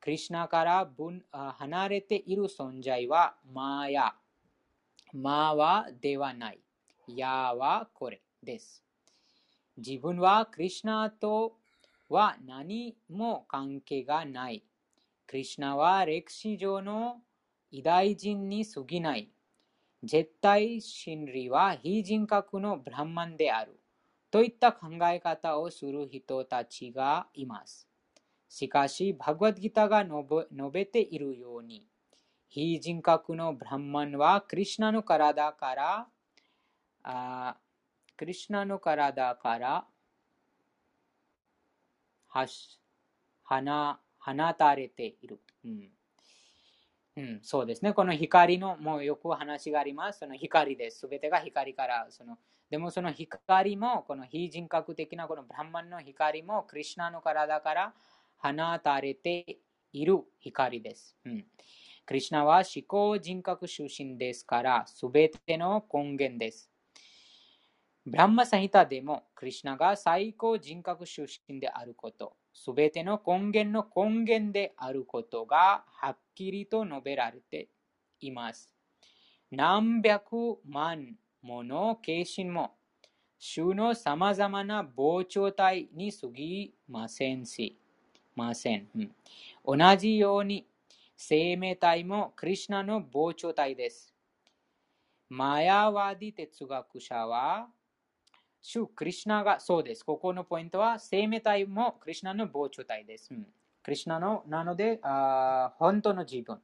クリシナから分離れている存在はマーヤ。マーはではない。ヤはこれです。自分はクリシナとは何も関係がない。クリシナは歴史上の偉大人に過ぎない。絶対真理は非人格のブランマンである。といった考え方をする人たちがいます。しかし、バグワッドギターが述べているように、非人格のブランマンはクリュナの体から、あクリュナの体からはし放放たれている。うんうん、そうですね。この光の、もうよく話があります。その光です。すべてが光から、その、でもその光も、この非人格的なこのブランマンの光も、クリュナの体から放たれている光です。うん、クリュナは思考人格出身ですから、すべての根源です。ブランマサヒタでも、クリシナが最高人格出身であること、すべての根源の根源であることがはっきりと述べられています。何百万もの化身も、衆の様々な膨張体に過ぎませんし、ません。うん、同じように、生命体もクリュナの膨張体です。マヤワディ哲学者は、主クリュナがそうです。ここのポイントは、生命体もクリュナの膨張体です。うん、クリュナの、なので、あ本当の自分。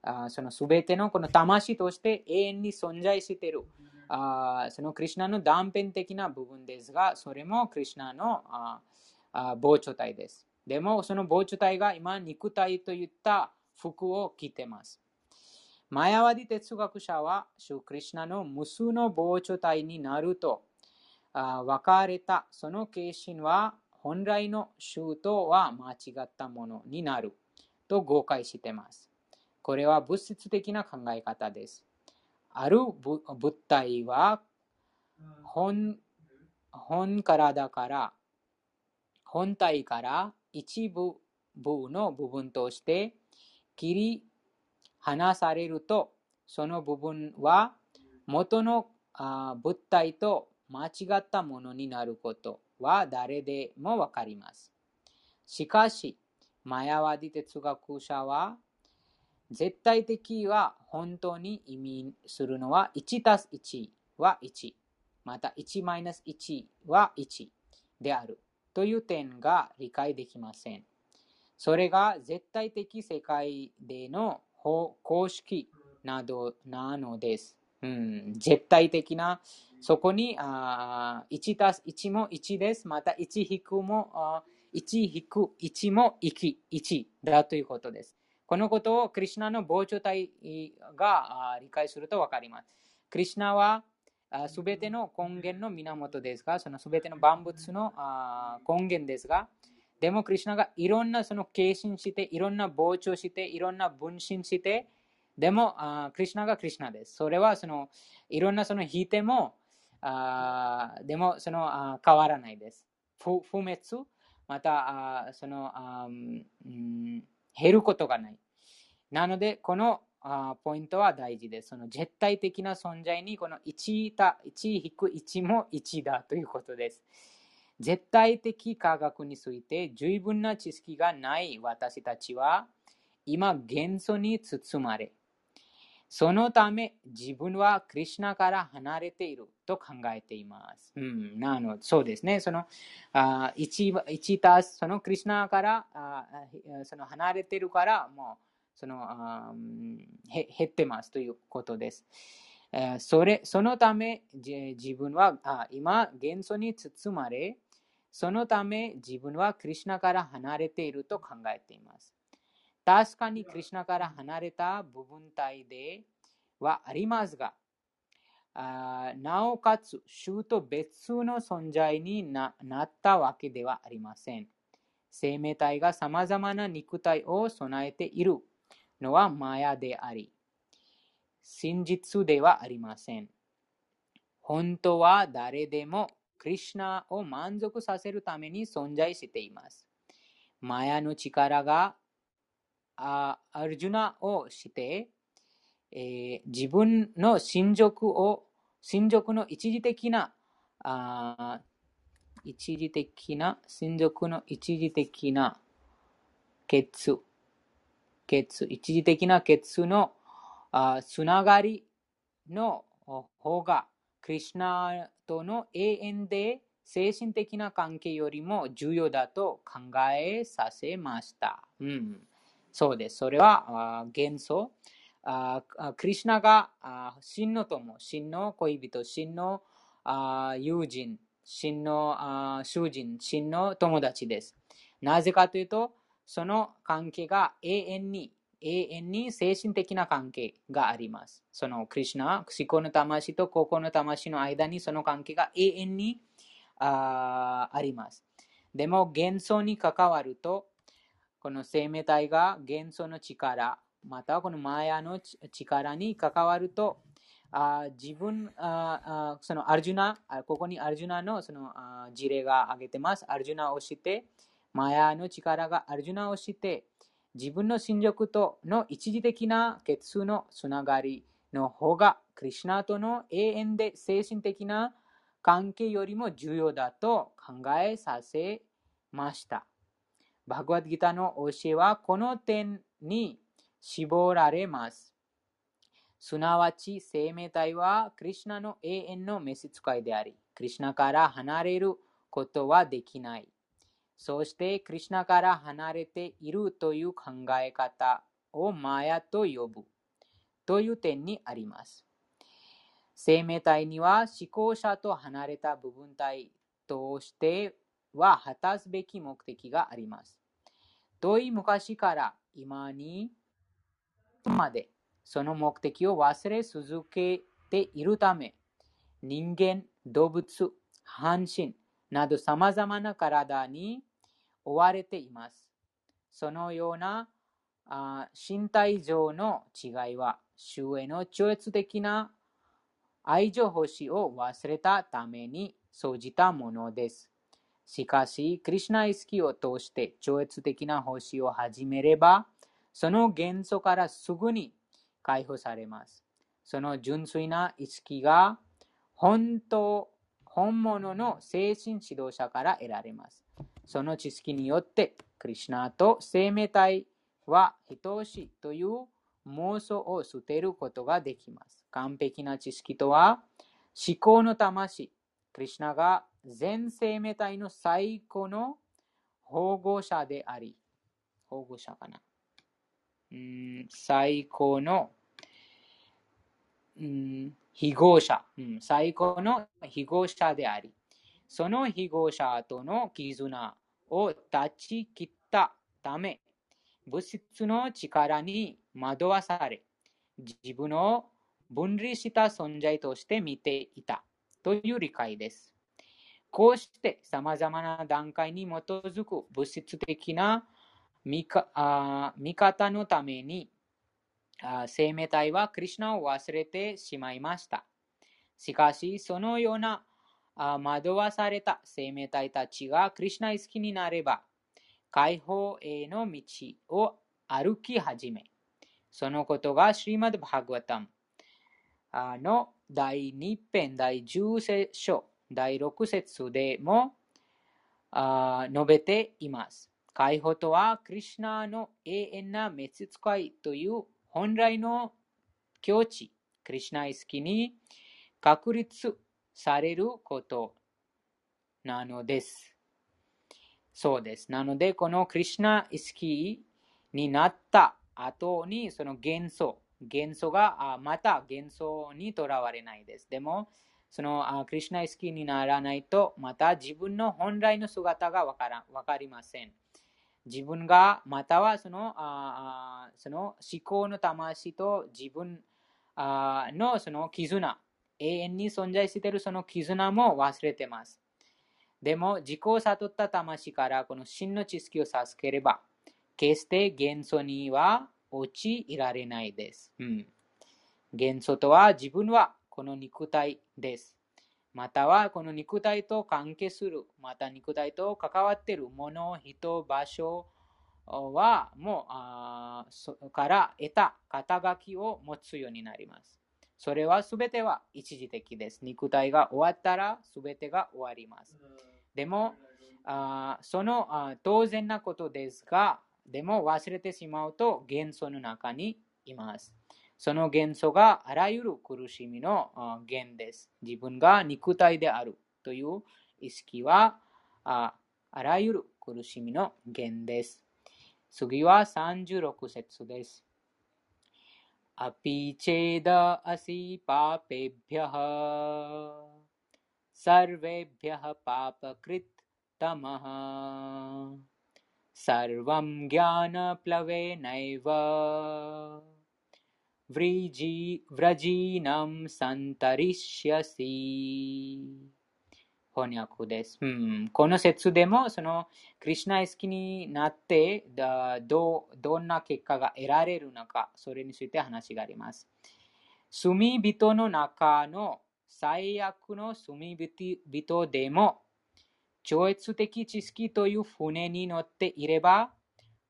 あそのすべてのこの魂として永遠に存在している。あそのクリュナの断片的な部分ですが、それもクリュナのああ膨張体です。でも、その膨張体が今、肉体といった服を着てます。マヤワディ哲学者は、シュクリシナの無数の膨張体になるとあ分かれたその形心は本来の宗とは間違ったものになると誤解しています。これは物質的な考え方です。ある物体は本本体から本体から一部の部分として切り離されるとその部分は元の物体と間違ったものになることは誰でもわかります。しかし、マヤワディ哲学者は絶対的は本当に意味するのは1たす1は1、また1マイナス1は1であるという点が理解できません。それが絶対的世界での公式などなのです。うん、絶対的な、そこにあ1たす1も1です。また1引くも1引く1も1 1だということです。このことをクリュナの膨張体が理解するとわかります。クリュナはすべての根源の源ですが、そのすべての万物の根源ですが、でもクリュナがいろんなその形心して、いろんな膨張して、いろんな分身して、でもクリュナがクリュナです。それはそのいろんなその引いても、あでもその変わらないです。不不滅、またあそのあ、うん減ることがない。なので、このポイントは大事です。その絶対的な存在にこの1た1引く1も1だということです。絶対的科学について十分な知識がない私たちは今元素に包まれ、そのため自分はクリュナから離れていると考えています。うん、なのそうですね。そのあ 1, た、そのクリュナからあその離れているから、もうそのあへ減ってますということです。それそのため自分はあ今元素に包まれ、そのため自分はクリュナから離れていると考えています。確かにクリュナから離れた部分体ではありますが、あなおかつ、衆と別の存在になったわけではありません。生命体が様々な肉体を備えているのはマヤであり、真実ではありません。本当は誰でもクリュナを満足させるために存在しています。マヤの力があアルジュナをして、えー、自分の心属を、心属の一時的な、あ一時的な、心属の一時的な血、血、一時的な血のつながりの方が、クリュナとの永遠で精神的な関係よりも重要だと考えさせました。うんそうです。それは元素。クリュナが真の友、真の恋人、真の友人、真の囚人、真の友達です。なぜかというと、その関係が永遠に、永遠に精神的な関係があります。そのクリュナ、思考の魂と高校の魂の間にその関係が永遠にあります。でも、幻想に関わると、この生命体が元素の力、またはこのマヤの力に関わると、あ自分あ、そのアルジュナ、ここにアルジュナのその事例が挙げてます。アルジュナをして、マヤの力がアルジュナをして、自分の心力との一時的な結通のつながりの方が、クリュナとの永遠で精神的な関係よりも重要だと考えさせました。バグワッドギターの教えはこの点に絞られます。すなわち生命体はクリュナの永遠の召使いであり、クリュナから離れることはできない。そしてクリュナから離れているという考え方をマヤと呼ぶという点にあります。生命体には思考者と離れた部分体としては果たすべき目的があります。遠い昔から今にまでその目的を忘れ続けているため、人間、動物、半身など様々な体に追われています。そのようなあ身体上の違いは、周への超越的な愛情星を忘れたために生じたものです。しかし、クリュナ意識を通して超越的な星を始めれば、その元素からすぐに解放されます。その純粋な意識が本当、本物の精神指導者から得られます。その知識によって、クリュナと生命体は等しいという妄想を捨てることができます。完璧な知識とは、思考の魂、クリュナが全生命体の最高の保護者であり、保護者かな。うん最高のうん、非合者、うん、最高の非合者であり、その非合者との絆を断ち切ったため、物質の力に惑わされ、自分を分離した存在として見ていたという理解です。こうして様々な段階に基づく物質的な見か見方のために生命体はクリュナを忘れてしまいました。しかし、そのような惑わされた生命体たちがクリュナ意識になれば、解放への道を歩き始め、そのことがシリマド・バグワタムの第2編第10節書第6節でも述べています。解放とは、クリュナの永遠な滅使いという本来の境地、クリュナ意識に確立されることなのです。そうです。なので、このクリュナ意識になった後に、その元素、元素がまた元素にとらわれないです。でも、そのクリュナ意識にならないと、また自分の本来の姿がわからわかりません。自分が、またはそのあその思考の魂と自分あのその絆、永遠に存在しているその絆も忘れてます。でも、自己を悟った魂からこの真の知識を授ければ、決して元素には陥られないです。うん、元素とは自分はこの肉体です。またはこの肉体と関係する、また肉体と関わっているもの、人、場所はもうあから得た肩書きを持つようになります。それはすべては一時的です。肉体が終わったらすべてが終わります。でも、あそのあ当然なことですが、でも忘れてしまうと元素の中にいます。その元素があらゆる苦しみの源です。自分が肉体であるという意識はあらゆる苦しみの源です。次は36節です。अपि चेदसि पापेभ्यः। सर्वेभ्यः पापकृत्तमः। सर्वं ज्ञानप्लवेनैव। व्रजीनं सन्तरिष्यसि 翻訳です。うん、この説でも、その、クリュナ意識になってど、どんな結果が得られるのか、それについて話があります。罪人の中の最悪の罪人でも、超越的知識という船に乗っていれば、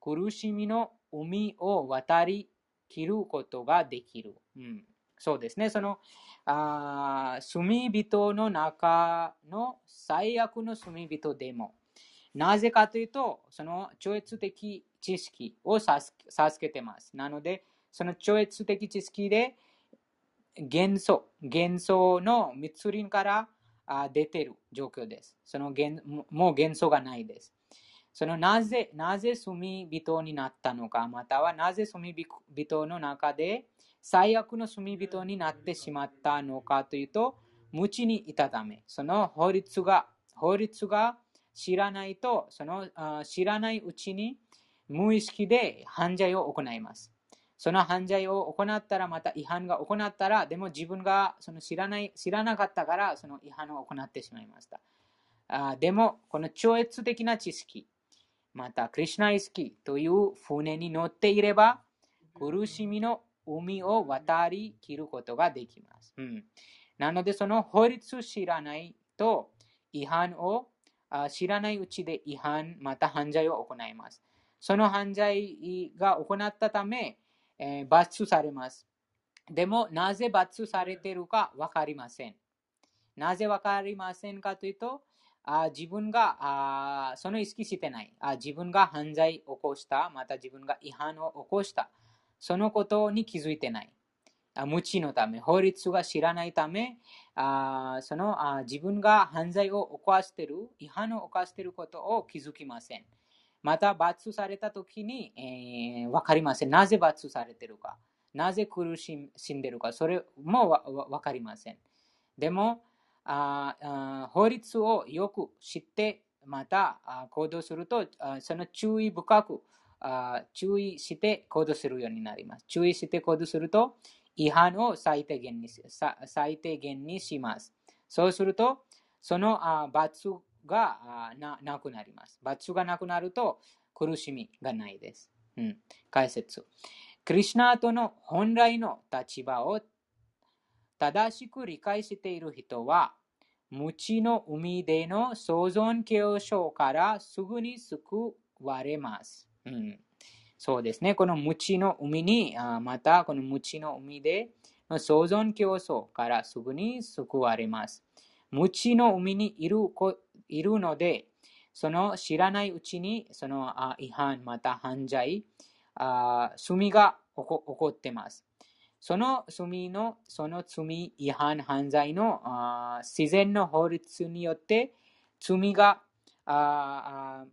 苦しみの海を渡り切ることができる。うん、そうですね。その、あ罪人の中の最悪の罪人でも、なぜかというと、その超越的知識を授けてます。なので、その超越的知識で、元素、元素の密林から出てる状況です。そのもう元素がないです。そのなぜ、なぜ罪人になったのか、またはなぜ罪人の中で最悪の罪人になってしまったのかというと、無知にいたため、その法律が、法律が知らないと、その知らないうちに無意識で犯罪を行います。その犯罪を行ったら、また違反が行ったら、でも自分がその知らない知らなかったから、その違反を行ってしまいました。あでも、この超越的な知識、また、クリュナ意識という船に乗っていれば、苦しみの海を渡り切ることができます。うん、なので、その法律を知らないと、違反を知らないうちで違反、また犯罪を行います。その犯罪が行ったため、えー、罰されます。でも、なぜ罰されているか分かりません。なぜ分かりませんかというと、あ自分があその意識してないあ。自分が犯罪を起こした、また自分が違反を起こした。そのことに気づいてない。無知のため、法律が知らないため、あそのあ自分が犯罪を犯している、違反を犯していることを気づきません。また罰されたときに、えー、分かりません。なぜ罰されているか。なぜ苦しんでいるか。それも分かりません。でもああ、法律をよく知って、また行動すると、その注意深くあ注意して行動するようになります。注意して行動すると、違反を最低限に最低限にします。そうすると、そのあ罰がななくなります。罰がなくなると苦しみがないです。うん、解説。クリュナとの本来の立場を正しく理解している人は、無知の海での創存教書からすぐに救われます。うん、そうですね。この無知の海に、あまたこの無知の海での創存競争からすぐに救われます。無知の海にいるいるので、その知らないうちにその違反また犯罪、あ罪が起こってます。その罪の、その罪、違反、犯罪のあ自然の法律によって罪があ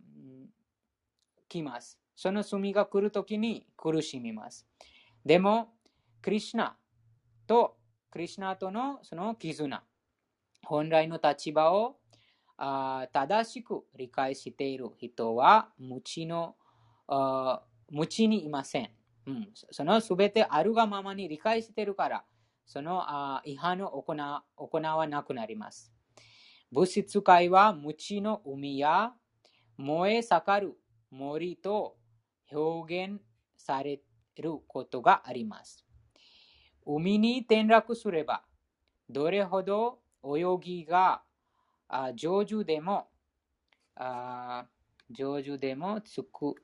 来ます。その罪が来るときに苦しみます。でも、クリシナと、クリシナとのその絆、本来の立場をあ正しく理解している人は無知の無知にいません。うん、そのすべてあるがままに理解しているから、そのあ違反を行行わなくなります。物質界は無知の海や燃え盛る森と表現されることがあります。海に転落すれば、どれほど泳ぎが上手でも、あ上手でもつく、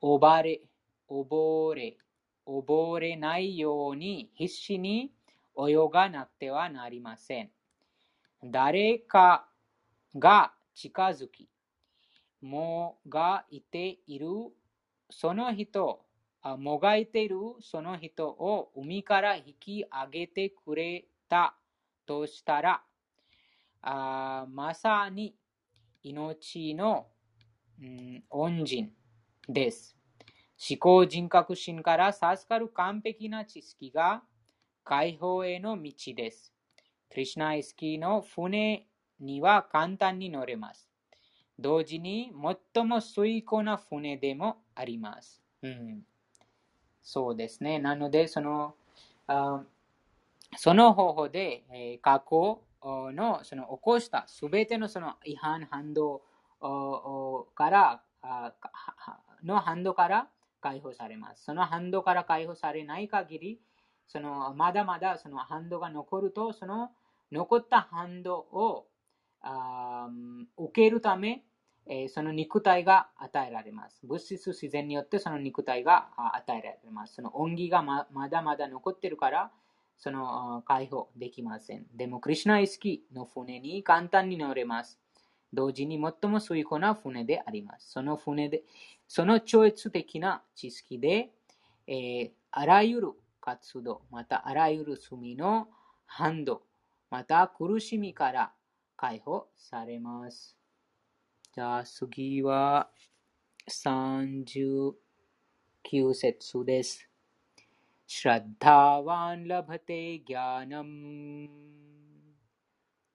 おばれ、溺れ、溺れないように必死に泳がなくてはなりません。誰かが近づき、もがいているその人、もがいているその人を海から引き上げてくれたとしたら、あまさに命の、うん、恩人です。思考人格心から授かる完璧な知識が解放への道です。クリュナイスキーの船には簡単に乗れます。同時に最も水庫な船でもあります。うん、そうですね。なので、その、あその方法で、えー、過去のその起こしたすべてのその違反反動からの反動から解放されます。その反動から解放されない限り、そのまだまだその反動が残ると、その残った反動をあ受けるため、え、その肉体が与えられます。物質自然によってその肉体が与えられます。その恩義がままだまだ残ってるから、その解放できません。でも、クリュナ意識の船に簡単に乗れます。同時に最も水庫な船であります。その船で、その超越的な知識で、えー、あらゆる活動、またあらゆる罪の反動、また苦しみから解放されます。じゃあ次は39節です。श्रद्धावान् लभते ज्ञानम्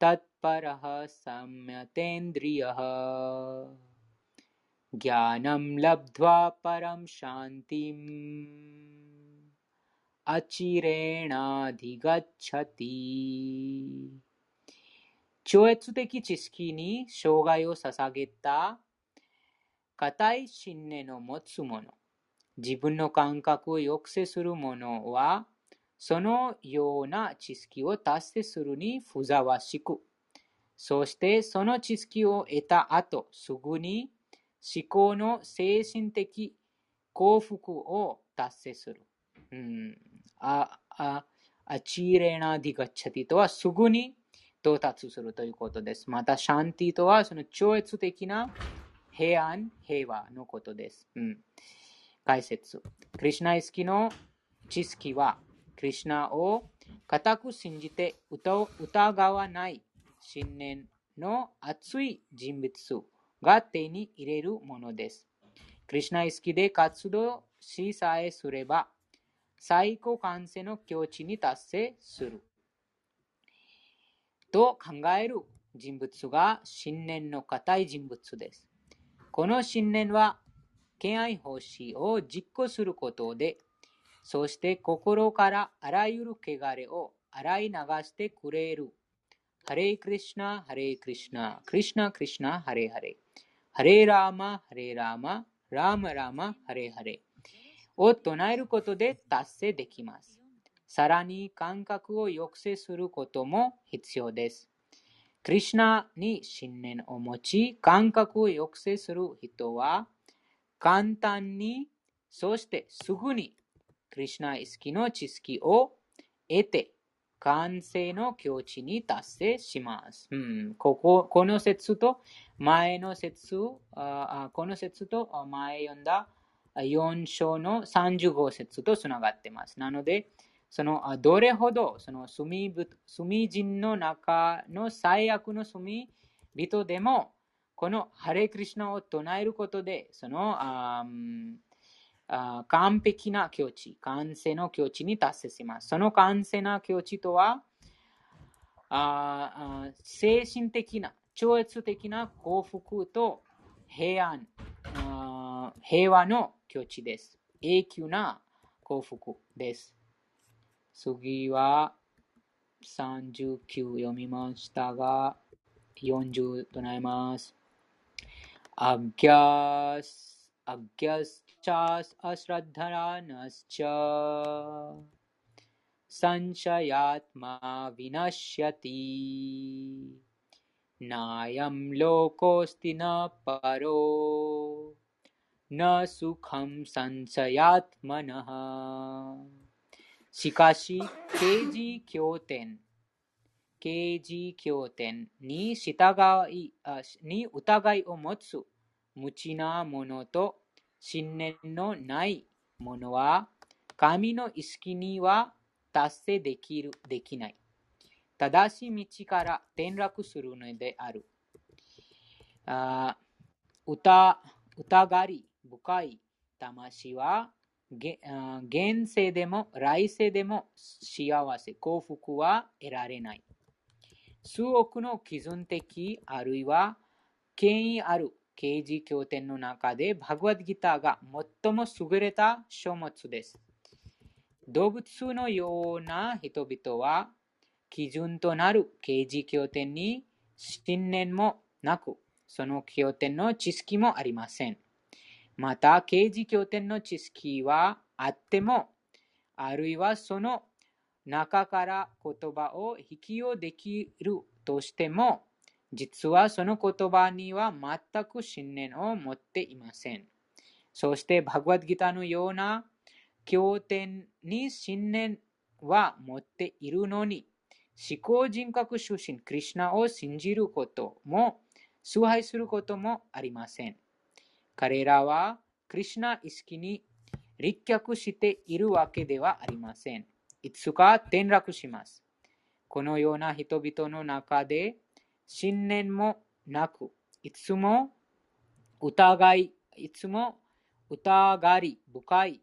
तत्परः सम्यतेन्द्रियः ज्ञानं लब्ध्वा परं शान्तिम् अचिरेणाधिगच्छति 超越的知識に生涯を捧げた固い信念を持つ者、自分の感覚を抑制する者は、そのような知識を達成するにふざわしく、そしてその知識を得た後、すぐに思考の精神的幸福を達成する。うん、あ、あ、あちれなディガチャティとはすぐに到達するということです。また、シャンティとはその超越的な平安、平和のことです。うん、解説。クリュナ意識の知識は、クリュナを固く信じて疑わない信念の熱い人物が手に入れるものです。クリュナ意識で活動しさえすれば、最高完成の境地に達成する。と考える人物が信念の固い人物です。この信念は、敬愛奉仕を実行することで、そして心からあらゆる汚れを洗い流してくれる。ハレイクリシナ、ハレイクリシナ、クリシナ、クリシナ、ハレハレ。ハレラーマ、ハレラーマ、ラーマラーマ、ハレハレ。を唱えることで達成できます。さらに感覚を抑制することも必要です。クリュナに信念を持ち、感覚を抑制する人は、簡単に、そしてすぐに、クリュナ意識の知識を得て、完成の境地に達成します。うん、こここの説と前の説、この説と前読んだ4章の35節とつながっています。なので、そのどれほどその罪罪人の中の最悪の罪人でもこのハレクリシナを唱えることでそのああ完璧な境地、完成の境地に達成します。その完成な境地とはあ精神的な、超越的な幸福と平安、平和の境地です。永久な幸福です。次は39読みましたが、40唱えます。アギャス、アギャスチャスアしかし、刑事経典、刑事経典に従いに疑いを持つ無知な者と信念のない者は、神の意識には達成できる、できない。正しい道から転落するのである。あ疑り深い魂は現世でも来世でも幸せ、幸福は得られない。数億の基準的あるいは権威ある刑事経典の中でバグワッドギターが最も優れた書物です。動物のような人々は基準となる刑事経典に信念もなく、その経典の知識もありません。また、刑事経典の知識はあっても、あるいはその中から言葉を引き用できるとしても、実はその言葉には全く信念を持っていません。そして、バグワッドギターのような経典に信念は持っているのに、思考人格出身、クリュナを信じることも、崇拝することもありません。彼らは、クリュナ意識に立脚しているわけではありません。いつか転落します。このような人々の中で、信念もなく、いつも疑い、いつも疑り深い、い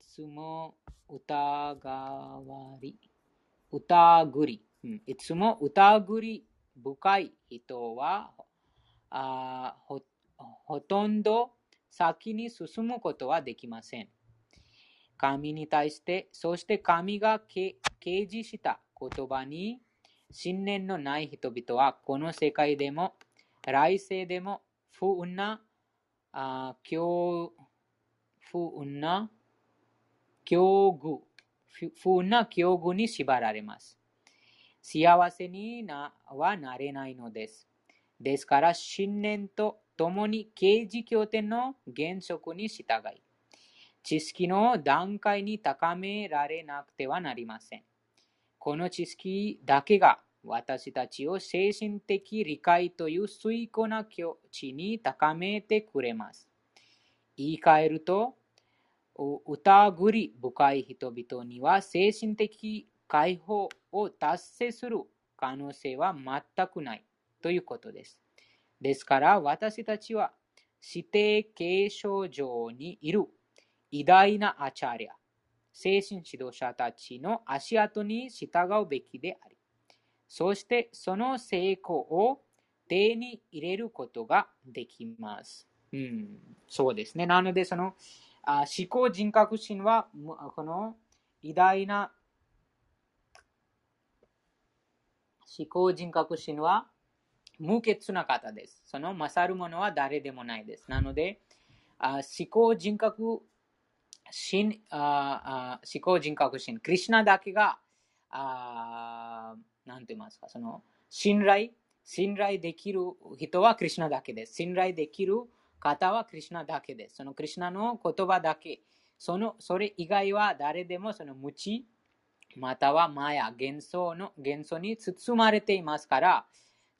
つも疑わり、疑り、いつも疑り深い人はあほほとんど先に進むことはできません。神に対して、そして神が掲示した言葉に信念のない人々はこの世界でも来世でも不運なあ不運な境遇不運な境遇に縛られます。幸せにはなれないのです。ですから、信念とともに刑事協定の原則に従い、知識の段階に高められなくてはなりません。この知識だけが私たちを精神的理解という水庫な境地に高めてくれます。言い換えると、疑り深い人々には精神的解放を達成する可能性は全くないということです。ですから私たちは指定継承上にいる偉大なアチャリア、精神指導者たちの足跡に従うべきであり、そしてその成功を手に入れることができます。うん、そうですね。なので、そのあ思考人格心は、この偉大な思考人格心は無欠な方です。その勝る者は誰でもないです。なので、あ思考人格心あ思考人格心、クリュナだけが、あなんて言いますか、その信頼、信頼できる人はクリュナだけです。信頼できる方はクリュナだけです。そのクリュナの言葉だけ。そのそれ以外は誰でもその無知、またはマヤ、幻想の幻想に包まれていますから、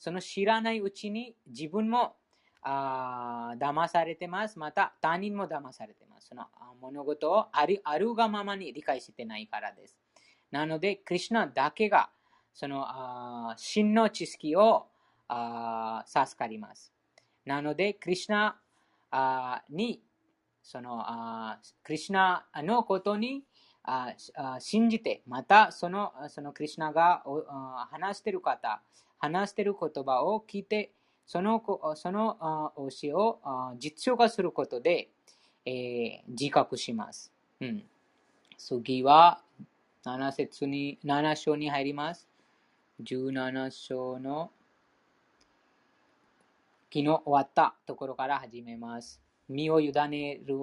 その知らないうちに自分もあ騙されてます。また他人も騙されてます。その物事をあるあるがままに理解してないからです。なので、クリュナだけがそのあ真の知識をあ授かります。なので、クリュナあにそのあクリュナのことにあ信じて、またそのそのクリュナが話している方、話している言葉を聞いて、そのその教えを実証化することで、えー、自覚します。うん、次は7節に、7章に入ります。17章の昨日終わったところから始めます。身を委ねる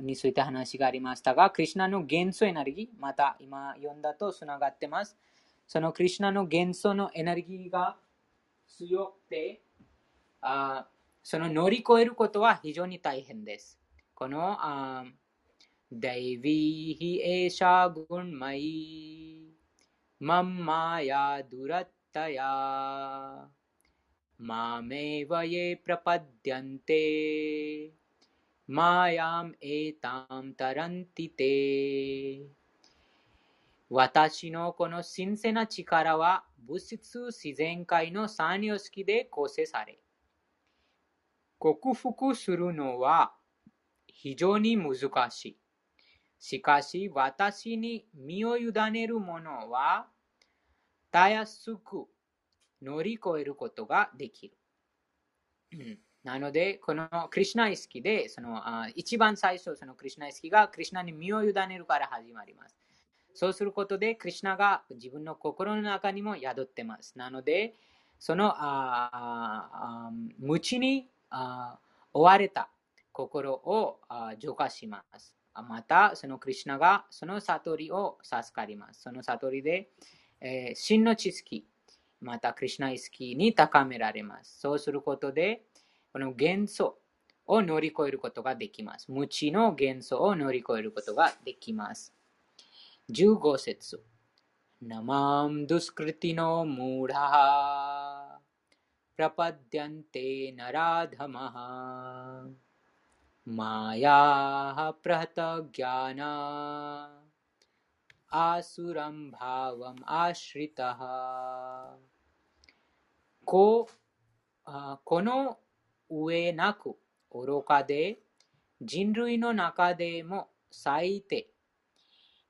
について話がありましたが、クリュナの元素エネルギー、また今読んだとつながってます。そのクリュナの元素のエネルギーが強くて、あその乗り越えることは非常に大変です。この、あデイビーヒエシャグンマイ、マンマヤドゥラッタヤ、マメワエプラパディアンテ、マヤムエタムタランティテ、私のこの神聖な力は物質自然界の三様式で構成され、克服するのは非常に難しい。しかし私に身を委ねる者はたやすく乗り越えることができる。なので、このクリュナ意識で、その一番最初、そのクリュナ意識がクリュナに身を委ねるから始まります。そうすることで、クリュナが自分の心の中にも宿ってます。なので、そのああ無知にあ追われた心を浄化します。また、そのクリュナがその悟りを授かります。その悟りで、えー、真の知識、またクリュナ意識に高められます。そうすることで、この元素を乗り越えることができます。無知の元素を乗り越えることができます。15節ナマンドゥスクリティノムーラプラパデ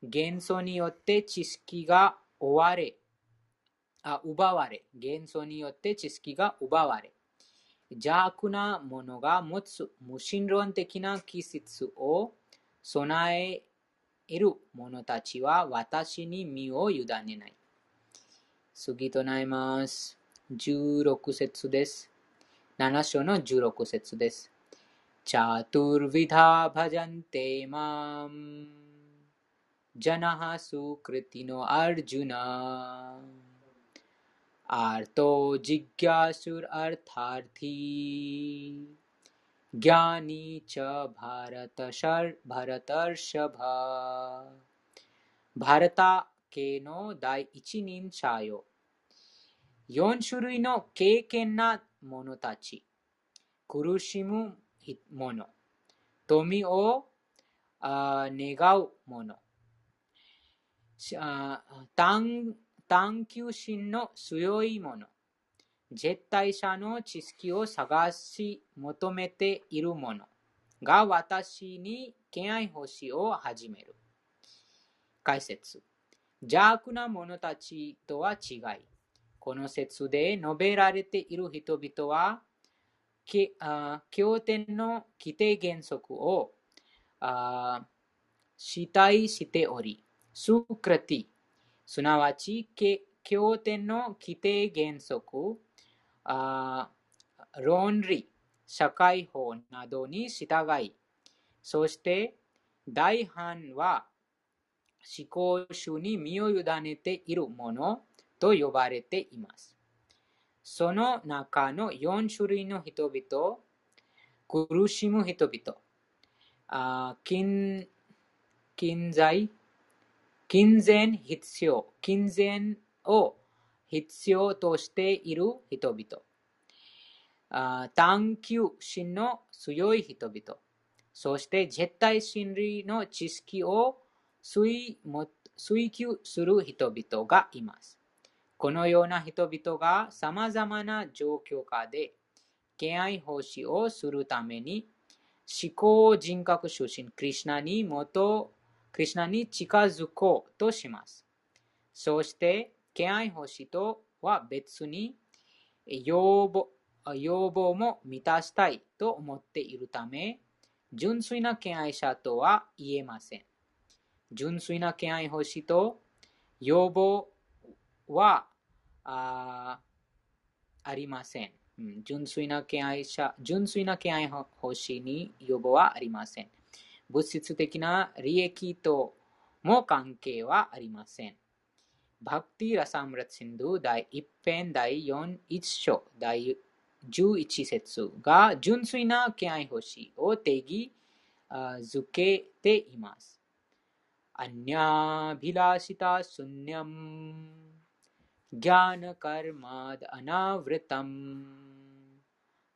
ィアンテナラダマハマヤハプラタギャナアスランバワムアシリタハここの上なく愚かで人類の中でも最低元素によって知識が追われあ奪われ元素によって知識が奪われ邪悪な者が持つ無神論的な気質を備える者たちは私に身を委ねない。次となります。16節です。7章の16節です。チャトゥルヴィダバジャンテマンジャナハスクリティノアルジュナアートジギャスュルアルターティギャニチャバラタシャルバラタシャババラタ系の第一人者よ4種類の経験な者たち、苦しむ者、富を願う者、探求心の強い者、絶対者の知識を探し求めている者が私に敬愛星を始める。解説。邪悪な者たちとは違い、この説で述べられている人々は、経典の規定原則を主体しており、スクラティ、すなわち経典の規定原則、論理、社会法などに従い、そして大半は思考主に身を委ねているものと呼ばれています。その中の4種類の人々、苦しむ人々、あ金金財、金銭必要、金銭を必要としている人々、あ探求心の強い人々、そして絶対真理の知識を追求する人々がいます。このような人々が様々な状況下で敬愛奉仕をするために思考人格出身クリュナに元クリュナに近づこうとします。そして敬愛奉仕とは別に要望要望も満たしたいと思っているため純粋な敬愛者とは言えません。純粋な敬愛奉仕と要望はありません、純粋な敬愛者、純粋な敬愛欲しいに予防はありません。物質的な利益とも関係はありません。バクティ・ラサムラチ・シンドゥ第一編第四一章第十一節が純粋な気合星を定義づけています。アニャ・ビラシタ・スニャム・ギャナ・カルマダ・アナ・ヴリタム・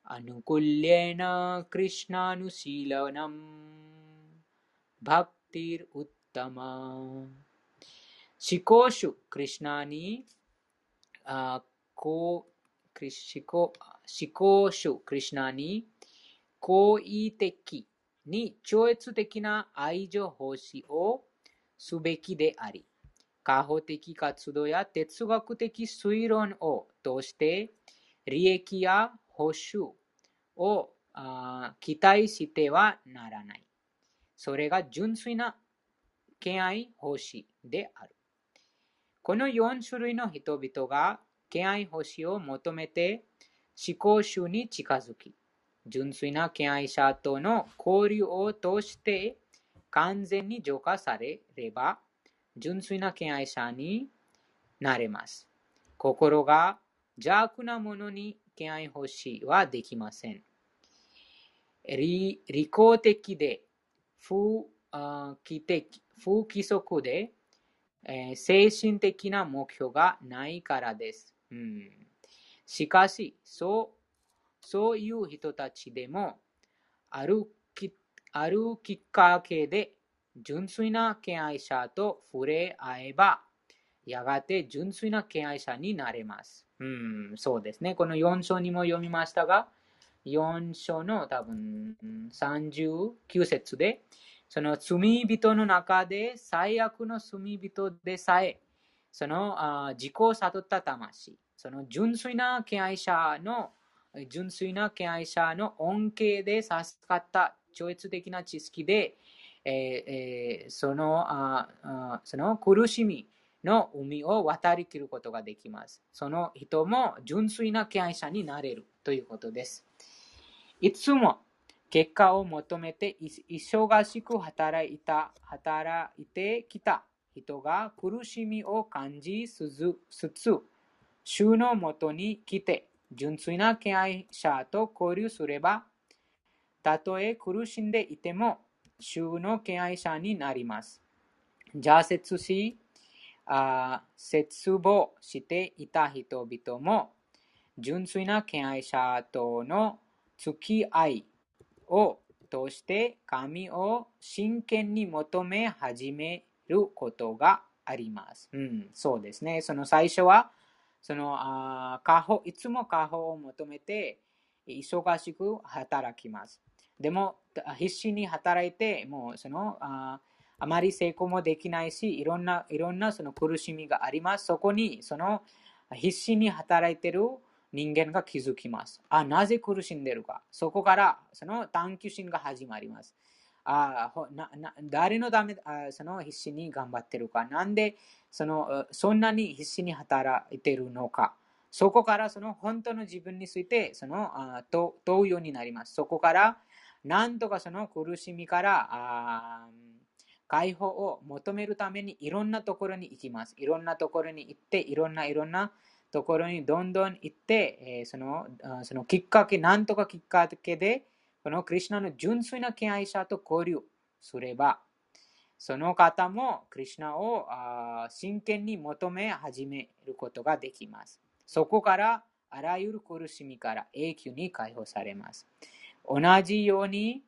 アヌクナ・クリシナ・ヌシーラナム考思考主クリシナに好意的に超越的な愛情奉仕をすべきであり科学的活動や哲学的推論を通して利益や報酬を期待してはならない。それが純粋な敬愛奉仕である。この4種類の人々が敬愛奉仕を求めて思考集に近づき、純粋な敬愛者との交流を通して完全に浄化されれば、純粋な敬愛者になれます。心が邪悪なものに敬愛欲しはできません。利己的で不規的不規則で、えー、精神的な目標がないからです。うん、しかしそう、そういう人たちでも、あるきあるきっかけで純粋な敬愛者と触れ合えば、やがて純粋な敬愛者になれます。うん、そうですね。この4章にも読みましたが、4章の多分39節で、その罪人の中で最悪の罪人でさえ、その自己を悟った魂、その純粋な敬愛者の純粋な敬愛者の恩恵で授かった超越的な知識で、えー、そのあその苦しみの海を渡りきることができます。その人も純粋な敬愛者になれるということです。いつも結果を求めて忙しく働いた、働いてきた人が苦しみを感じつつ、主のもとに来て、純粋な敬愛者と交流すれば、たとえ苦しんでいても、主の敬愛者になります。挫折し、あ絶望していた人々も、純粋な敬愛者との付き合いを通して神を真剣に求め始めることがあります。うん、そうですね。その最初は、そのあ過保いつも過保を求めて忙しく働きます。でも、必死に働いて、もうそのああまり成功もできないし、いろんな、いろんなその苦しみがあります。そこに、その必死に働いてる人間が気づきます。あ、なぜ苦しんでるか。そこからその探求心が始まります。あなな誰のためあその必死に頑張ってるか。なんでそのそんなに必死に働いてるのか。そこからその本当の自分についてそのあ問うようになります。そこからなんとかその苦しみからあ解放を求めるためにいろんなところに行きます。いろんなところに行って、いろんないろんなところにどんどん行って、えー、そのそのきっかけ、なんとかきっかけで、このクリュナの純粋な敬愛者と交流すれば、その方もクリュナを真剣に求め始めることができます。そこからあらゆる苦しみから永久に解放されます。同じように、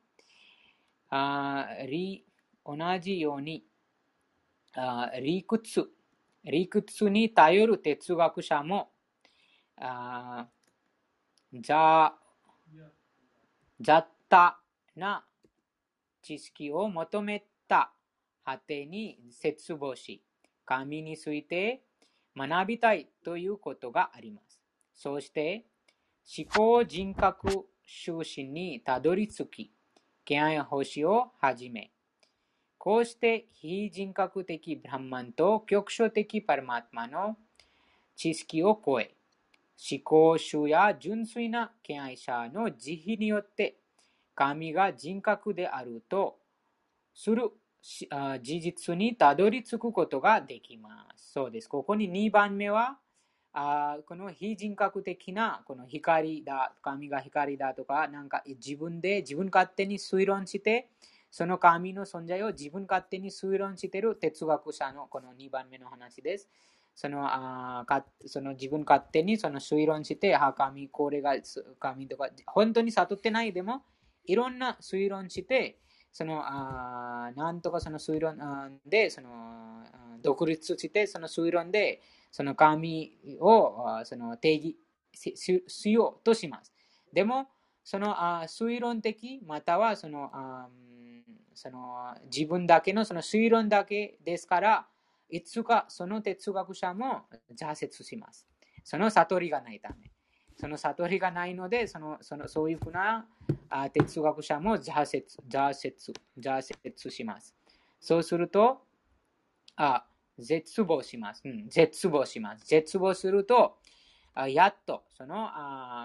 あ同じようにあ理屈理屈に頼る哲学者も、あざ雑多な知識を求めた果てに絶望し、神について学びたいということがあります。そして、思考人格修士にたどり着き、敬愛星をはじめ、こうして非人格的ブランマンと局所的パルマートマの知識を超え、思考主や純粋な敬愛者の慈悲によって神が人格であるとする事実にたどり着くことができます。そうです。ここに2番目は、あこの非人格的なこの光だ、神が光だとか、なんか自分で自分勝手に推論して、その神の存在を自分勝手に推論している哲学者のこの2番目の話です。そのあかその自分勝手にその推論して、あ、神、これが神とか、本当に悟ってないでも、いろんな推論して、そのあなんとかその推論でその独立して、その推論でその神をその定義しようとします。でも、そのあ推論的またはそのあその自分だけのその推論だけですから、いつかその哲学者も挫折します。その悟りがないため。その悟りがないので、そのそのそういうふうな哲学者も挫折、挫折、挫折します。そうすると、あ絶望します、うん。絶望します。絶望すると、やっとその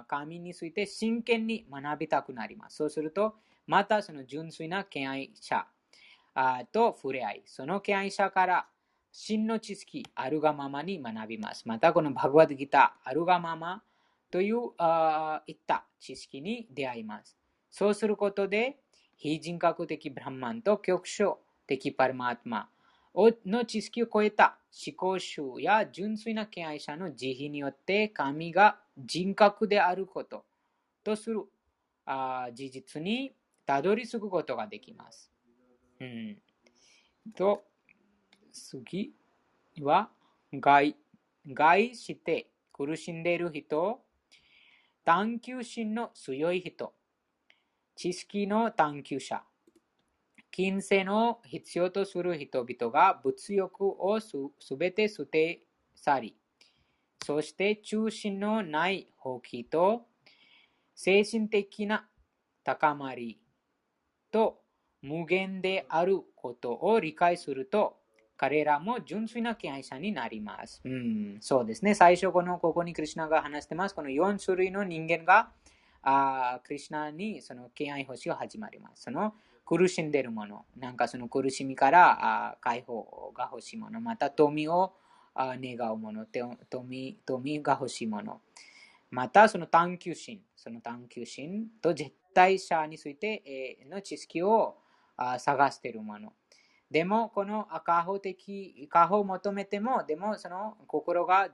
神について真剣に学びたくなります。そうすると、またその純粋な敬愛者と触れ合い、その敬愛者から真の知識あるがままに学びます。またこのバグワッドギターあるがままというあいった知識に出会います。そうすることで、非人格的ブランマンと局所的パルマートマの知識を超えた思考集や純粋な敬愛者の慈悲によって神が人格であることとするあ事実にたどり着くことができます。うん、と、次は外、外して苦しんでいる人、探求心の強い人、知識の探求者、金銭を必要とする人々が物欲をすべて捨て去り、そして中心のない放棄と精神的な高まりと無限であることを理解すると、彼らも純粋な敬愛者になります。うん、そうですね。最初、この、ここにクリュナが話してます。この4種類の人間が、あクリュナにその敬愛星が始まります。その苦しんでるもの、なんかその苦しみから解放が欲しいもの、また富を願うもの、富富が欲しいもの、またその探求心、その探求心と絶対者についての知識を探しているもの。でも、この過保的、過保を求めても、でもその心が、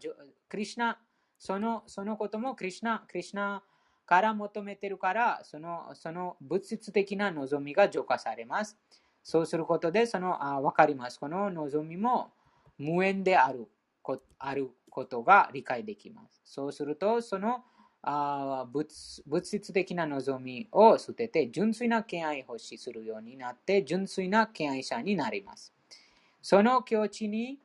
クリュナ、そのそのこともクリュナ、クリュナから求めてるから、そのその物質的な望みが浄化されます。そうすることで、そのあ分かります。この望みも無縁であるこあることが理解できます。そうすると、そのあ物物質的な望みを捨てて、純粋な敬愛を欲しするようになって、純粋な敬愛者になります。その境地に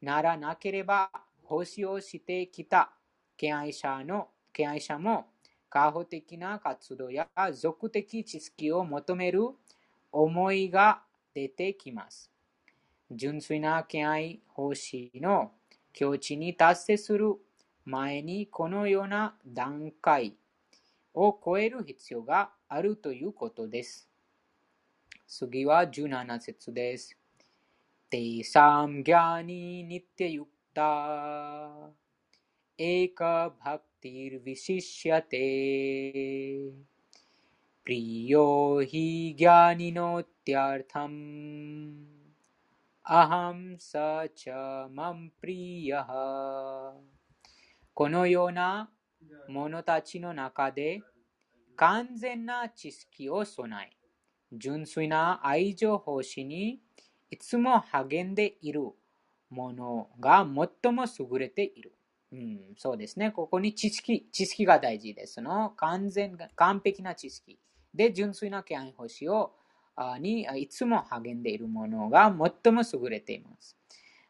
ならなければ、星をしてきた敬愛者の敬愛者も過保的な活動や俗的知識を求める思いが出てきます。純粋な敬愛奉仕の境地に達成する前にこのような段階を超える必要があるということです。次は17節です。テサムギャニニテユクタエカバク भक्तिर्विशिष्यते प्रियो हि ज्ञानिनोत्यर्थम् अहं स च मम このような者たちの中で完全な知識を備え、純粋な愛情奉仕にいつも励んでいる者が最も優れている。 うん、そうですね。ここに知識、知識が大事です。の完全、完璧な知識。で、純粋な敬愛欲しをにいつも励んでいるものが最も優れています。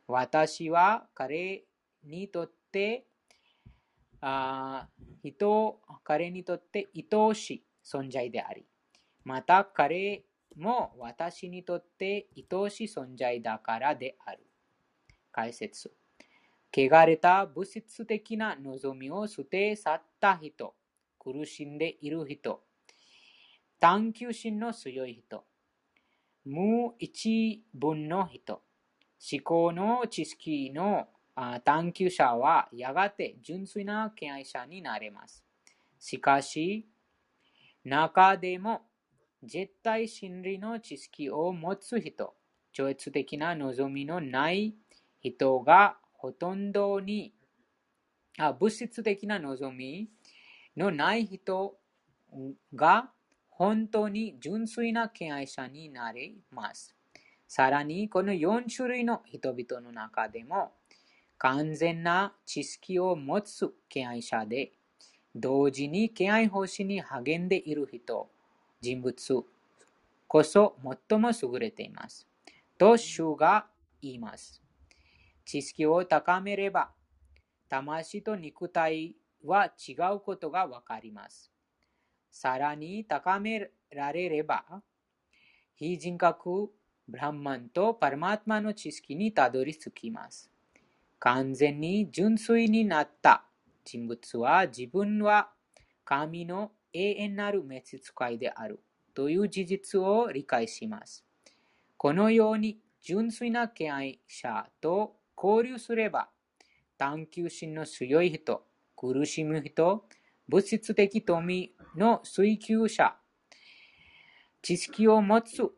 私は彼にとってあ人彼にとって愛おしい存在であり、また彼も私にとって愛おしい存在だからである。解説。汚れた物質的な望みを捨て去った人、苦しんでいる人、探求心の強い人、無一文の人、思考の知識の探求者はやがて純粋な敬愛者になれます。しかし、中でも絶対真理の知識を持つ人、超越的な望みのない人がほとんどにあ物質的な望みのない人が本当に純粋な敬愛者になります。さらに、この4種類の人々の中でも、完全な知識を持つ敬愛者で、同時に敬愛奉仕に励んでいる人、人物こそ最も優れています。と主が言います。知識を高めれば、魂と肉体は違うことがわかります。さらに高められれば、非人格、ブランマンとパラマトマの知識にたどり着きます。完全に純粋になった人物は自分は神の永遠なる召使いであるという事実を理解します。このように純粋な敬愛者と交流すれば、探求心の強い人、苦しむ人、物質的富の追求者、知識を持つ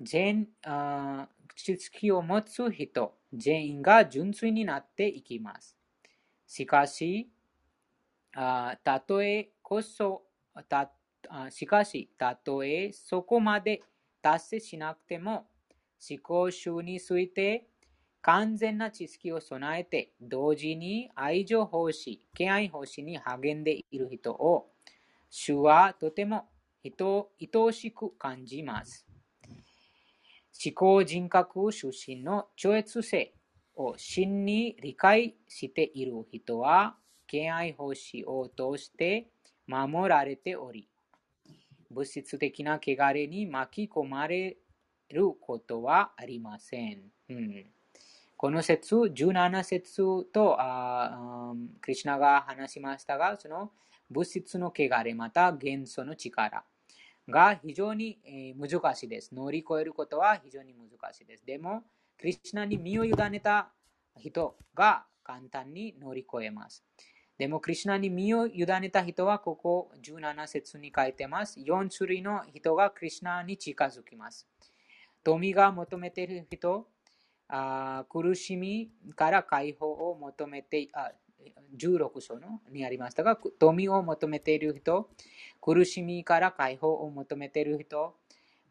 全知識を持つ人全員が純粋になっていきます。しかし、たとえこそ、たしかし、たとえそこまで達成しなくても、思考集について完全な知識を備えて、同時に愛情奉仕、敬愛奉仕に励んでいる人を、主はとても人を愛おしく感じます。思考人格出身の超越性を真に理解している人は、敬愛奉仕を通して守られており、物質的な汚れに巻き込まれることはありません。うん、この説、17節とあ、クリュナが話しましたが、その物質の汚れ、また元素の力が非常に難しいです。乗り越えることは非常に難しいです。でも、クリュナに身を委ねた人が簡単に乗り越えます。でも、クリュナに身を委ねた人は、ここ17節に書いてます。4種類の人がクリュナに近づきます。富が求めている人、あ苦しみから解放を求めてあ16章のにありましたが、富を求めている人、苦しみから解放を求めている人、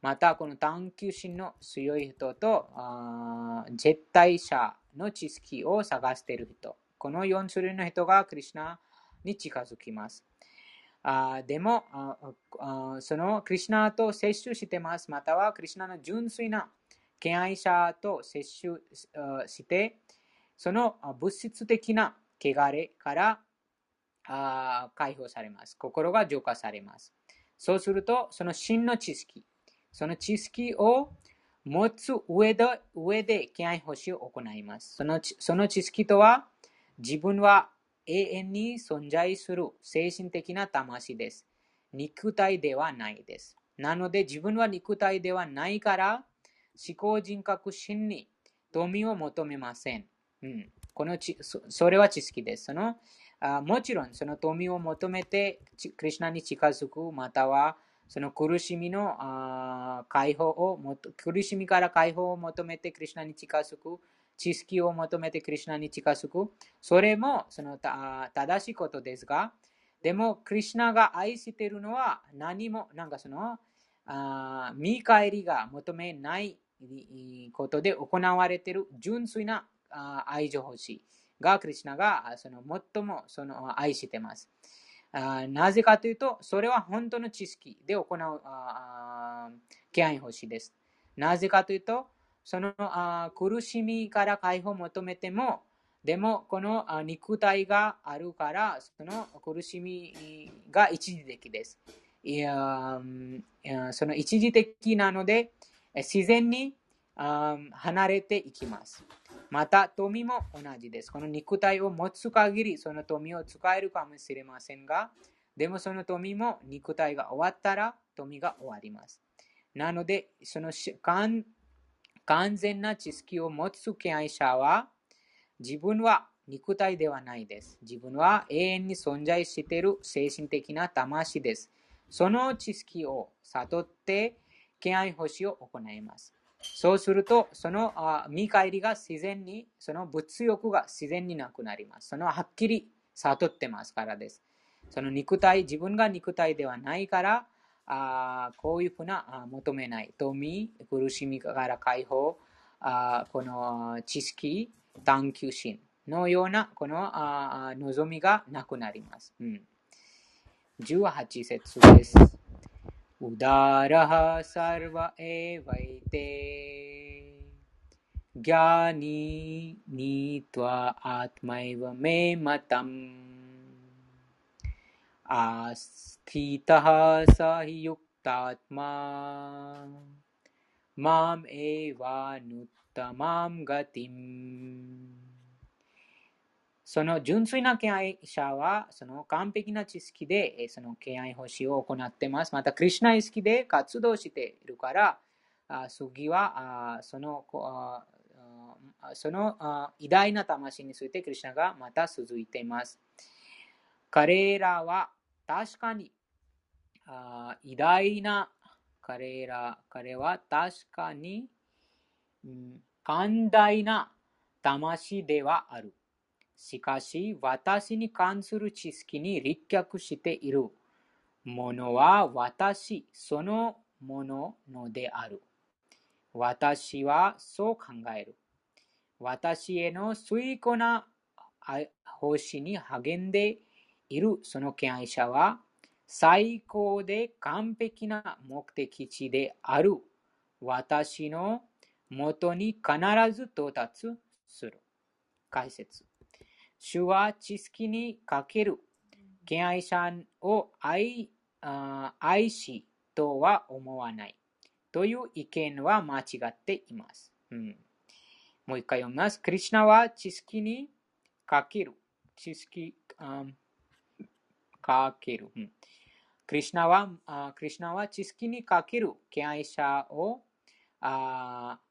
またこの探求心の強い人と、あ絶対者の知識を探している人。この4種類の人がクリュナに近づきます。あでもあそのクリュナと接種してます。またはクリュナの純粋な敬愛者と接種して、その物質的な汚れから解放されます。心が浄化されます。そうすると、その真の知識、その知識を持つ上で、上で敬愛奉仕を行います。そのその知識とは、自分は永遠に存在する精神的な魂です。肉体ではないです。なので自分は肉体ではないから、思考人格心に富を求めません。うん、このちそれは知識です。そのあもちろん、その富を求めて、クリュナに近づく、または、その苦しみのあ解放をも、苦しみから解放を求めてクリュナに近づく、知識を求めてクリュナに近づく、それもその正しいことですが、でも、クリュナが愛しているのは何も、なんかその、あ見返りが求めないことで行われている純粋な愛情欲しい。がクリュナがその最もその愛してます。なぜかというと、それは本当の知識で行う敬愛欲しいです。なぜかというと、その苦しみから解放を求めても、でもこの肉体があるから、その苦しみが一時的です。いやその一時的なので、自然に離れていきます。また、富も同じです。この肉体を持つ限り、その富を使えるかもしれませんが、でもその富も肉体が終わったら、富が終わります。なので、その完全な知識を持つ敬愛者は、自分は肉体ではないです。自分は永遠に存在している精神的な魂です。その知識を悟って、敬愛星しを行います。そうすると、その見返りが自然に、その物欲が自然になくなります。そのはっきり悟ってますからです。その肉体、自分が肉体ではないから、あこういうふうな求めない。富、苦しみから解放、あこの知識、探求心のようなこのあ望みがなくなります。うん、18節です。उदारः सर्व एवैते। ज्ञानी नीत्वा आत्मैव मे मतम्। आस्थितः स हि युक्तात्मा। माम् एवानुत्तमां गतिम् その純粋な敬愛者は、その完璧な知識で、その敬愛奉仕を行っています。また、クリュナ意識で活動しているから、次はそのその偉大な魂についてクリュナがまた続いています。彼らは確かに偉大な彼ら、彼は確かに、寛大な魂ではある。しかし、私に関する知識に立脚しているものは私そのもののである。私はそう考える。私への遂行な奉仕に励んでいるその敬愛者は、最高で完璧な目的地である私のもとに必ず到達する。解説。主は知識にかける敬愛者を愛愛しとは思わないという意見は間違っています。うん、もう一回読みます。クリュナは知識にかける。知識、かける。うん、クリュナはクリュナは知識にかける敬愛者を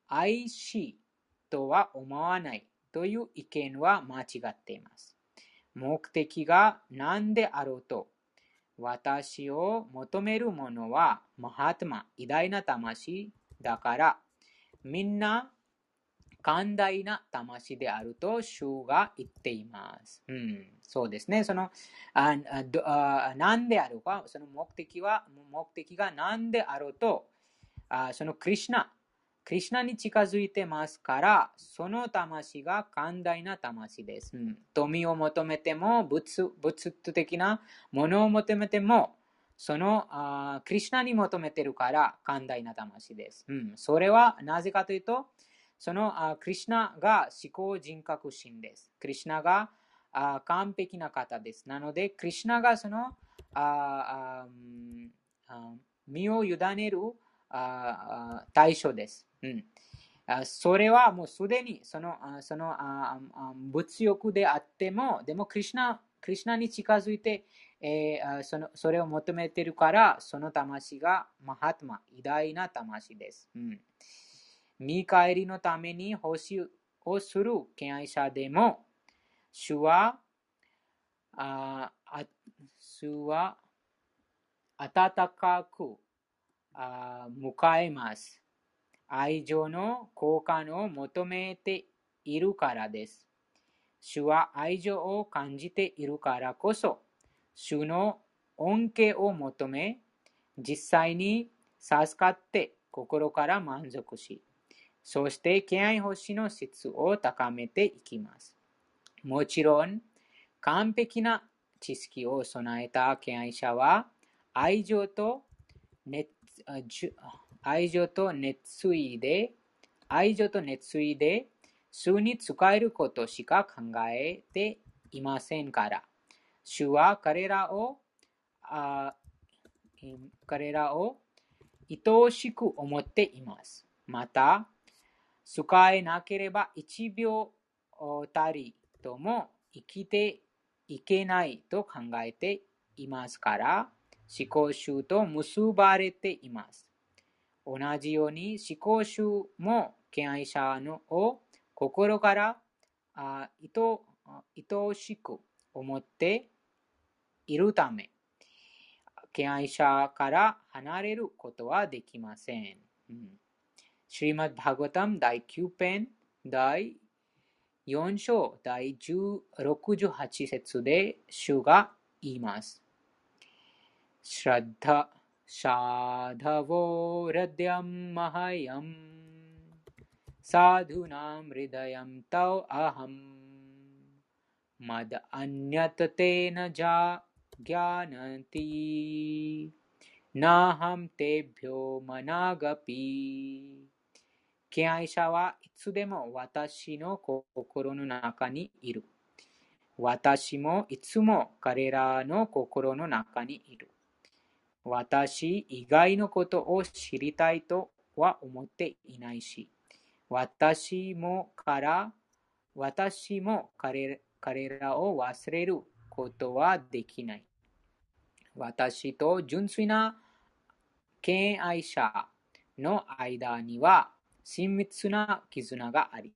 愛しとは思わないという意見は間違っています。目的が何であろうと、私を求めるものはマハトマ、偉大な魂だから、みんな寛大な魂であると主が言っています。うん、そうですね。そのああ何であるか、その目的は、目的が何であろうと、あそのクリュナ、クリュナに近づいてますから、その魂が寛大な魂です。うん、富を求めても物、物的なものを求めても、そのあクリュナに求めてるから寛大な魂です。うん、それはなぜかというと、そのあクリュナが思考人格心です。クリュナがあ完璧な方です。なので、クリュナがそのああ身を委ねる対象です。うん、それはもうすでにそのその物欲であっても、でもクリュナクリュナに近づいて、えー、そのそれを求めているから、その魂がマハトマ、偉大な魂です。うん、見返りのために奉仕をする敬愛者でも、主は、あ主は温かくあ迎えます。愛情の交換を求めているからです。主は愛情を感じているからこそ、主の恩恵を求め、実際に授かって心から満足し、そして敬愛欲しの質を高めていきます。もちろん、完璧な知識を備えた敬愛者は、愛情と熱愛情と熱意で、愛情と熱意で、主に使えることしか考えていませんから、主は彼らを、あ彼らを愛おしく思っています。また、使えなければ一秒たりとも生きていけないと考えていますから、思考集と結ばれています。同じように思考集も敬愛者のを心からあ愛おしく思っているため、敬愛者から離れることはできません。うん、シリマッバーガタム第9編第4章第68節で主が言います。श्रद्ध साधवो हृदयं मह्यं साधूनां हृदयं तौ अहम् मद अन्यत् तेन जा ज्ञानति नाहं तेभ्यो मनागपि 敬愛者はいつでも私の心の中にいる。私もいつも彼らの心の中にいる。 私以外のことを知りたいとは思っていないし、私もから、私も彼彼らを忘れることはできない。私と純粋な敬愛者の間には親密な絆があり、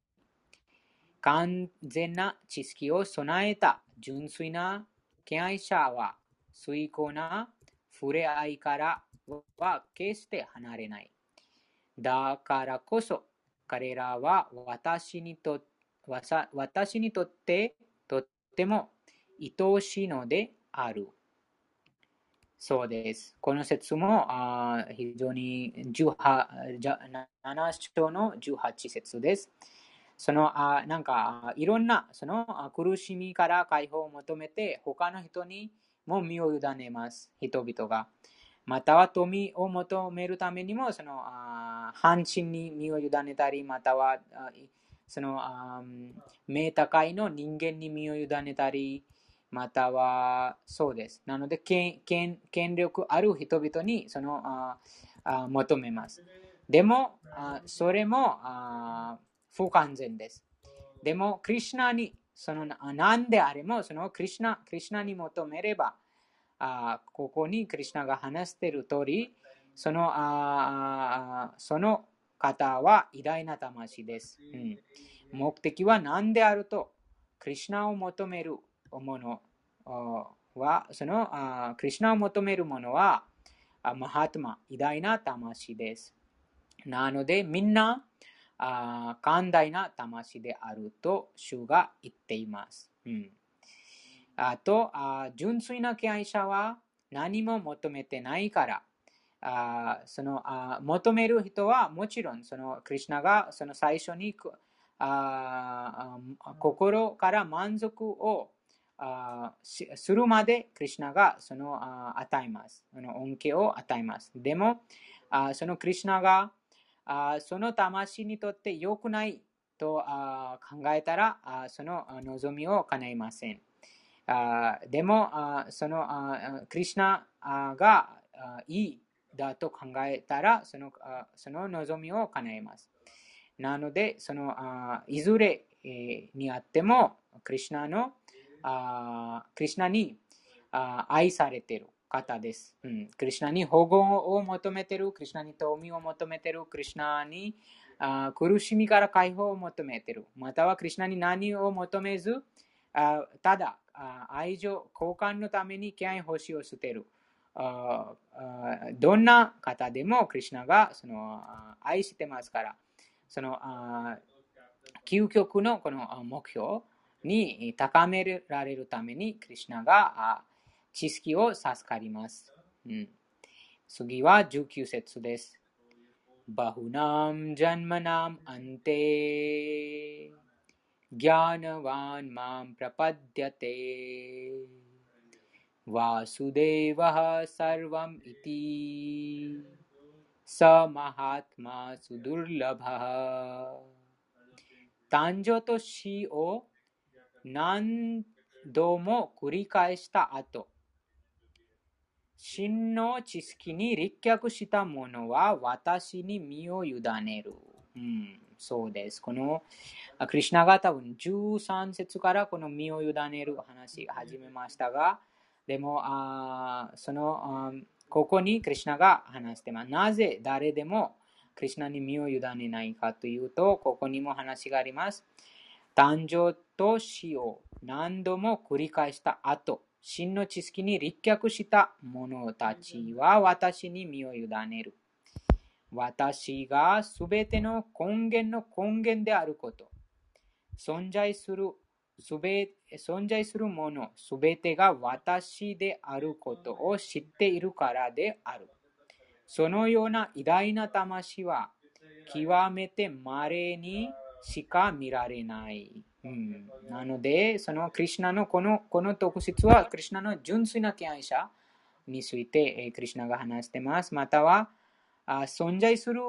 完全な知識を備えた純粋な敬愛者は遂行な触れ合いからは決して離れない。だからこそ彼らは私にと私にとってとっても愛しいのである。そうです。この説もあ非常に7章の18節です。そのあなんかいろんなその苦しみから解放を求めて他の人にも身を委ねます。人々が。または富を求めるためにもその半身に身を委ねたり、またはその名高いの人間に身を委ねたり、またはそうです。なので権、権力ある人々にそのあ求めます。でも、あそれもあ不完全です。でも、クリュナに、その何であれも、そのクリュナクリュナに求めれば、あここにクリュナが話している通り、そのあその方は偉大な魂です、うん。目的は何であると、クリュナを求めるものは、そのあクリュナを求めるものは、マハトマ、偉大な魂です。なので、みんな、あ寛大な魂であると主が言っています。うん、あとあ、純粋な敬愛者は何も求めてないから、あそのあ求める人はもちろんそのクリュナがその最初にあ心から満足をあするまでクリュナがそのあ与えます。その恩恵を与えます。でもあそのクリュナがあその魂にとって良くないとあ考えたらあその望みを叶いません。あでもあそのあクリュナがいいだと考えたらそのその望みを叶えます。なので、そのあいずれにあっても、クリュナのあクリュナにあ愛されている方です、うん。クリュナに保護を求めてる、クリュナに富を求めてる、クリュナにあ苦しみから解放を求めてる。またはクリュナに何を求めず、あただあ愛情、交換のために気合星を捨てる。あどんな方でもクリュナがその愛してますから、その究極のこの目標に高められるために、クリュナが知識を授かります。うん、次は19節です。バフナムジャンマナムアンテ ज्ञानवान् मां प्रपद्यते वासुदेवः सर्वम् इति स महात्मा सुदुर्लभः 男女と死を何度も繰り返した後、 真の知識に立脚した者は私に身を委ねる。うん、そうです。このクリュナが多分13節からこの身を委ねる話始めましたが、でも、あそのあここにクリュナが話してます。なぜ誰でもクリュナに身を委ねないかというと、ここにも話があります。誕生と死を何度も繰り返した後、真の知識に立脚した者たちは私に身を委ねる。私がすべての根源の根源であること、存在するすべ存在するものすべてが私であることを知っているからである。そのような偉大な魂は極めて稀にしか見られない。うん、なので、そのクリュナのこのこの特質は、クリュナの純粋な敬愛者について、えクリュナが話してます。または、あ存在する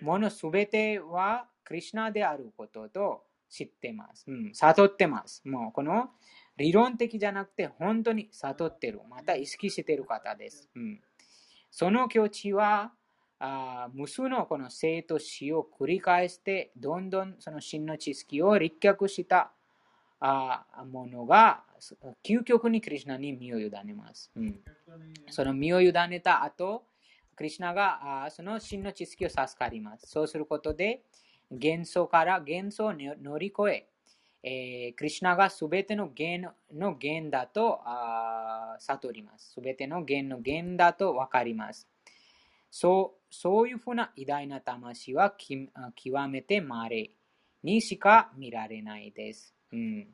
ものすべてはクリュナであることと知ってます。うん、悟ってます。もうこの理論的じゃなくて本当に悟ってる。また意識してる方です。うん、その境地はあ無数のこの生と死を繰り返してどんどんその真の知識を立脚したあものが、究極にクリュナに身を委ねます。うん、その身を委ねた後、クリュナがあその真の知識を授かります。そうすることで、幻想から幻想を乗り越え、えー、クリュナがすべての源の源だとあ悟ります。すべての源の源だとわかります。そうそういうふうな偉大な魂は極めて稀にしか見られないです。うん、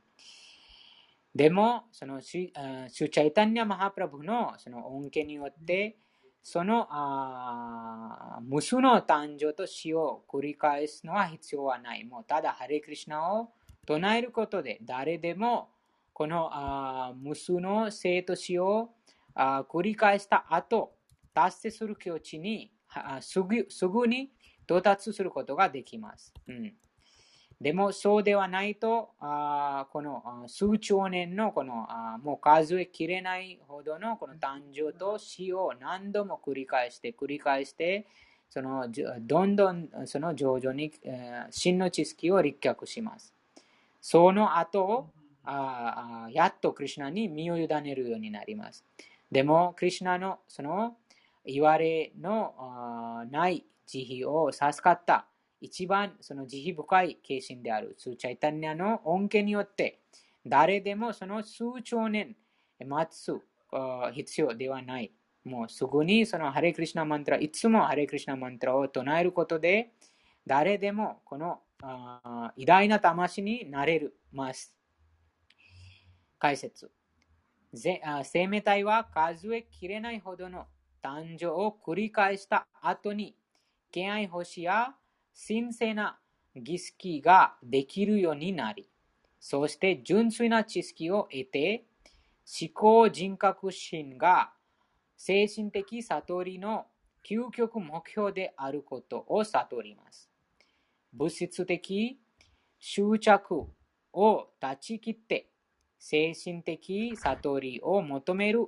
でも、そのシュチャイタニャ・マハプラブのその恩恵によって、そのあ無数の誕生と死を繰り返すのは必要はない。もうただ、ハレクリシナを唱えることで、誰でもこのあ無数の生と死をあ繰り返した後、達成する境地にすぐすぐに到達することができます。うんでもそうではないと、あこの数兆年のこのあもう数えきれないほどのこの誕生と死を何度も繰り返して繰り返してそのどんどんその徐々に、真の知識を立脚します。その後あやっとクリュナに身を委ねるようになります。でも、クリュナのその言われのない慈悲を授かった一番その慈悲深い化身であるスーチャイタニアの恩恵によって誰でもその数兆年待つ必要ではない。もうすぐにそのハレクリシナマントラ、いつもハレクリシナマントラを唱えることで誰でもこの偉大な魂になれるます。解説。生命体は数えきれないほどの誕生を繰り返した後に、敬愛星や神聖な儀式ができるようになり、そして純粋な知識を得て、思考人格心が精神的悟りの究極目標であることを悟ります。物質的執着を断ち切って精神的悟りを求める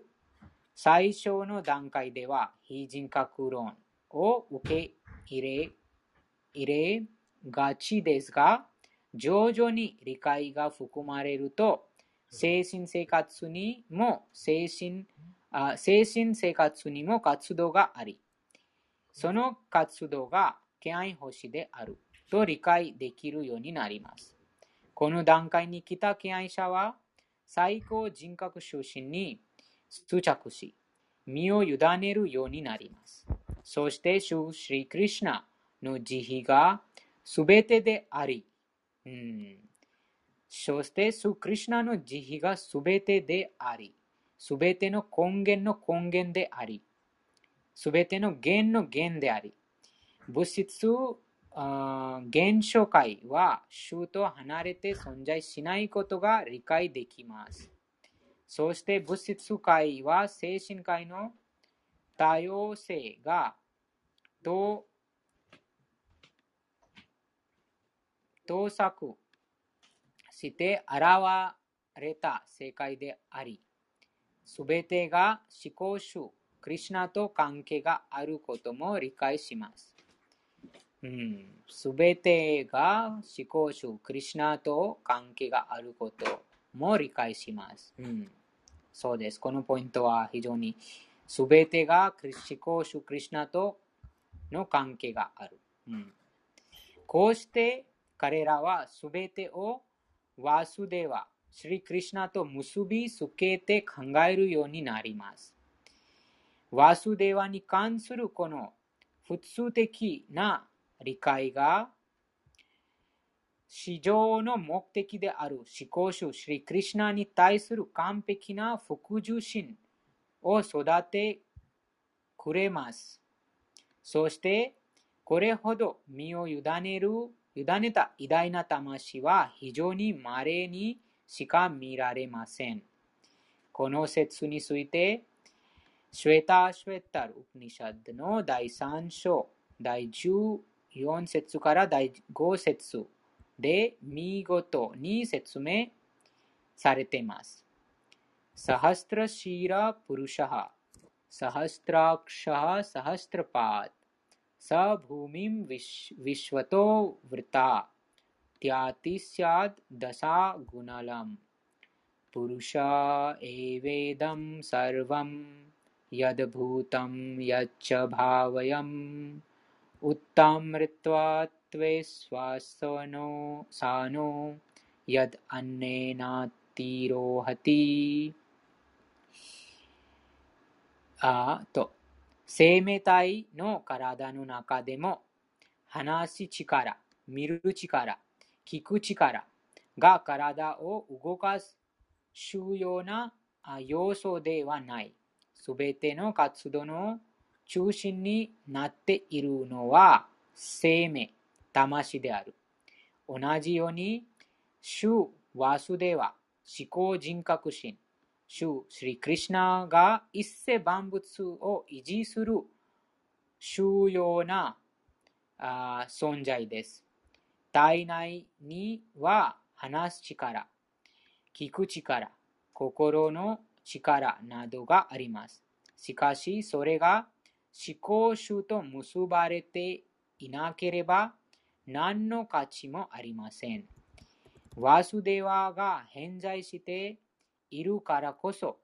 最初の段階では非人格論を受け入れ入れがちですが、徐々に理解が含まれると、精神生活にも精神あ精神生活にも活動があり、その活動が敬愛星であると理解できるようになります。この段階に来た敬愛者は、最高人格出身に執着し、身を委ねるようになります。そして、主シリクリシナの慈悲がすべてであり、うん、そして、スクリシナの慈悲がすべてであり、すべての根源の根源であり、すべての源の源であり、物質現象界は主と離れて存在しないことが理解できます。そして物質界は精神界の多様性がど盗作して現れた世界であり、すべてが思考主、クリュナと関係があることも理解します。す、う、べ、ん、てが思考主、クリュナと関係があることも理解します。うん、そうです。このポイントは非常にすべてが思考主、クリュナとの関係がある。うん、こうして彼らはすべてをワスデワ、シリクリシナと結びつけて考えるようになります。ワスデワに関するこの普通的な理解が市場の目的である思考主シリクリシナに対する完璧な服従心を育てくれます。そして、これほど身を委ねる委ねた偉大な魂は非常に稀にしか見られません。この説について、シュエタ・シュエタル・ウプニシャッドの第3章、第14節から第5節 で見事に説明されています。サハストラシーラ・プルシャハ、サハストラクシャハ・サハストラパーस भूमिं विश्वतो वृता त्याति स्याद् दशा गुणलम् पुरुष एवेदं सर्वं यद्भूतं यच्च भावयम् उत्तामृत्वात्वे स्वासनो सानो यद् अन्नेनातिरोहति あと、生命体の体の中でも、話す力、見る力、聞く力が体を動かす主要な要素ではない。すべての活動の中心になっているのは生命、 魂である。同じように、主ワスデは思考人格心、主スリクリシナが一切万物を維持する主要なあ存在です。体内には話す力、聞く力、心の力などがあります。しかし、それが思考主と結ばれていなければ何の価値もありません。ワスデワが偏在しているからこそ、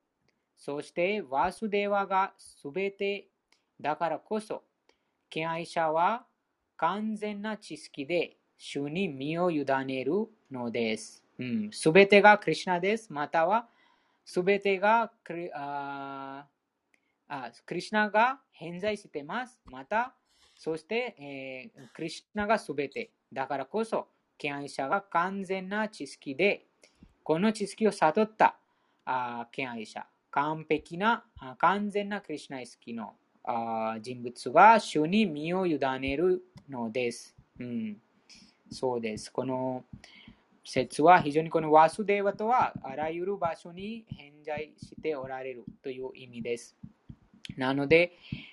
そしてワスデワがすべてだからこそ、敬愛者は完全な知識で主に身を委ねるのです。す、べ、てがクリュナです。または、すべてがクリああクリュナが偏在しています。また、そして、えー、クリュナがすべて。だからこそ、敬愛者が完全な知識で、この知識を悟ったあ敬愛者、完璧な、完全なクリュナ意識のあ人物が主に身を委ねるのです。うん、そうです。この説は非常にこのワスデーワとはあらゆる場所に偏在しておられるという意味です。なので、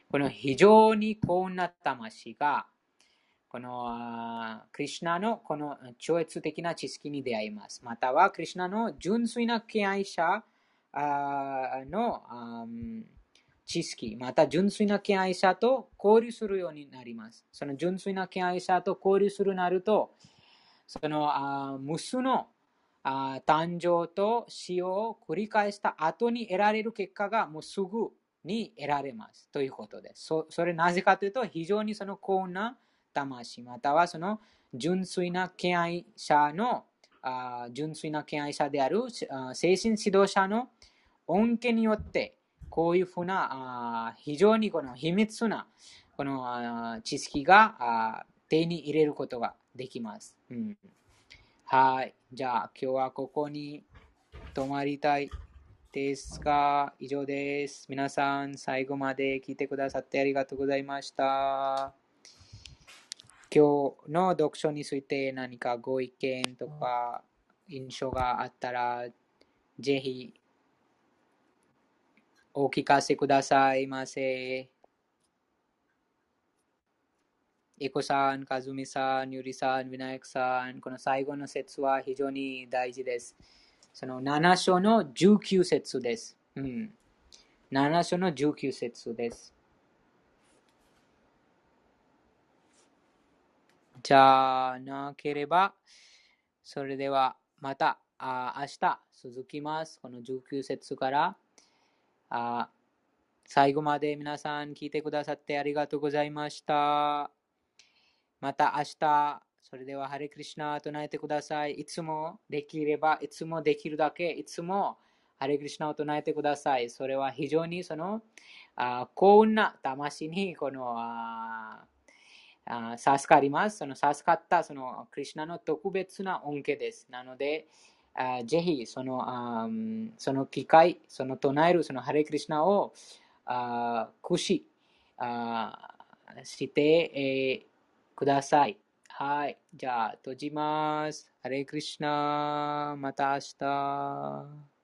この非常に高な魂がこのクリュナのこの超越的な知識に出会います。または、クリュナの純粋な敬愛者の知識、また純粋な敬愛者と交流するようになります。その純粋な敬愛者と交流するなると、その無数の誕生と死を繰り返した後に得られる結果がもうすぐに得られますということです。そそれなぜかというと、非常にその幸運な魂、またはその純粋な敬愛者の、あ純粋な敬愛者である精神指導者の恩恵によって、こういうふうなあ非常にこの秘密なこの知識が手に入れることができます。うん、はい。じゃあ、今日はここに泊まりたいですが、以上です。皆さん、最後まで聞いてくださってありがとうございました。今日の読書について何かご意見とか印象があったら、ぜひお聞かせくださいませ。エコさん、カズミさん、ユリさん、ヴィナヤクさん、この最後の説は非常に大事です。その7章の19節です。うん、7章の19節です。じゃなければ、それではまたあ明日続きます。この19節からあ最後まで皆さん聞いてくださってありがとうございました。また明日、それではハレクリシナ唱えてください。いつもできれば、いつもできるだけ、いつもハレクリシナを唱えてください。それは非常にそのあ幸運な魂にこのああ授かります。その授かったそのクリュナの特別な恩恵です。なので、あぜひそのあその機会、その唱えるそのハレクリシナをあ駆使あして、え、ください。はい。じゃあ、閉じます。ハレクリシナ。また明日。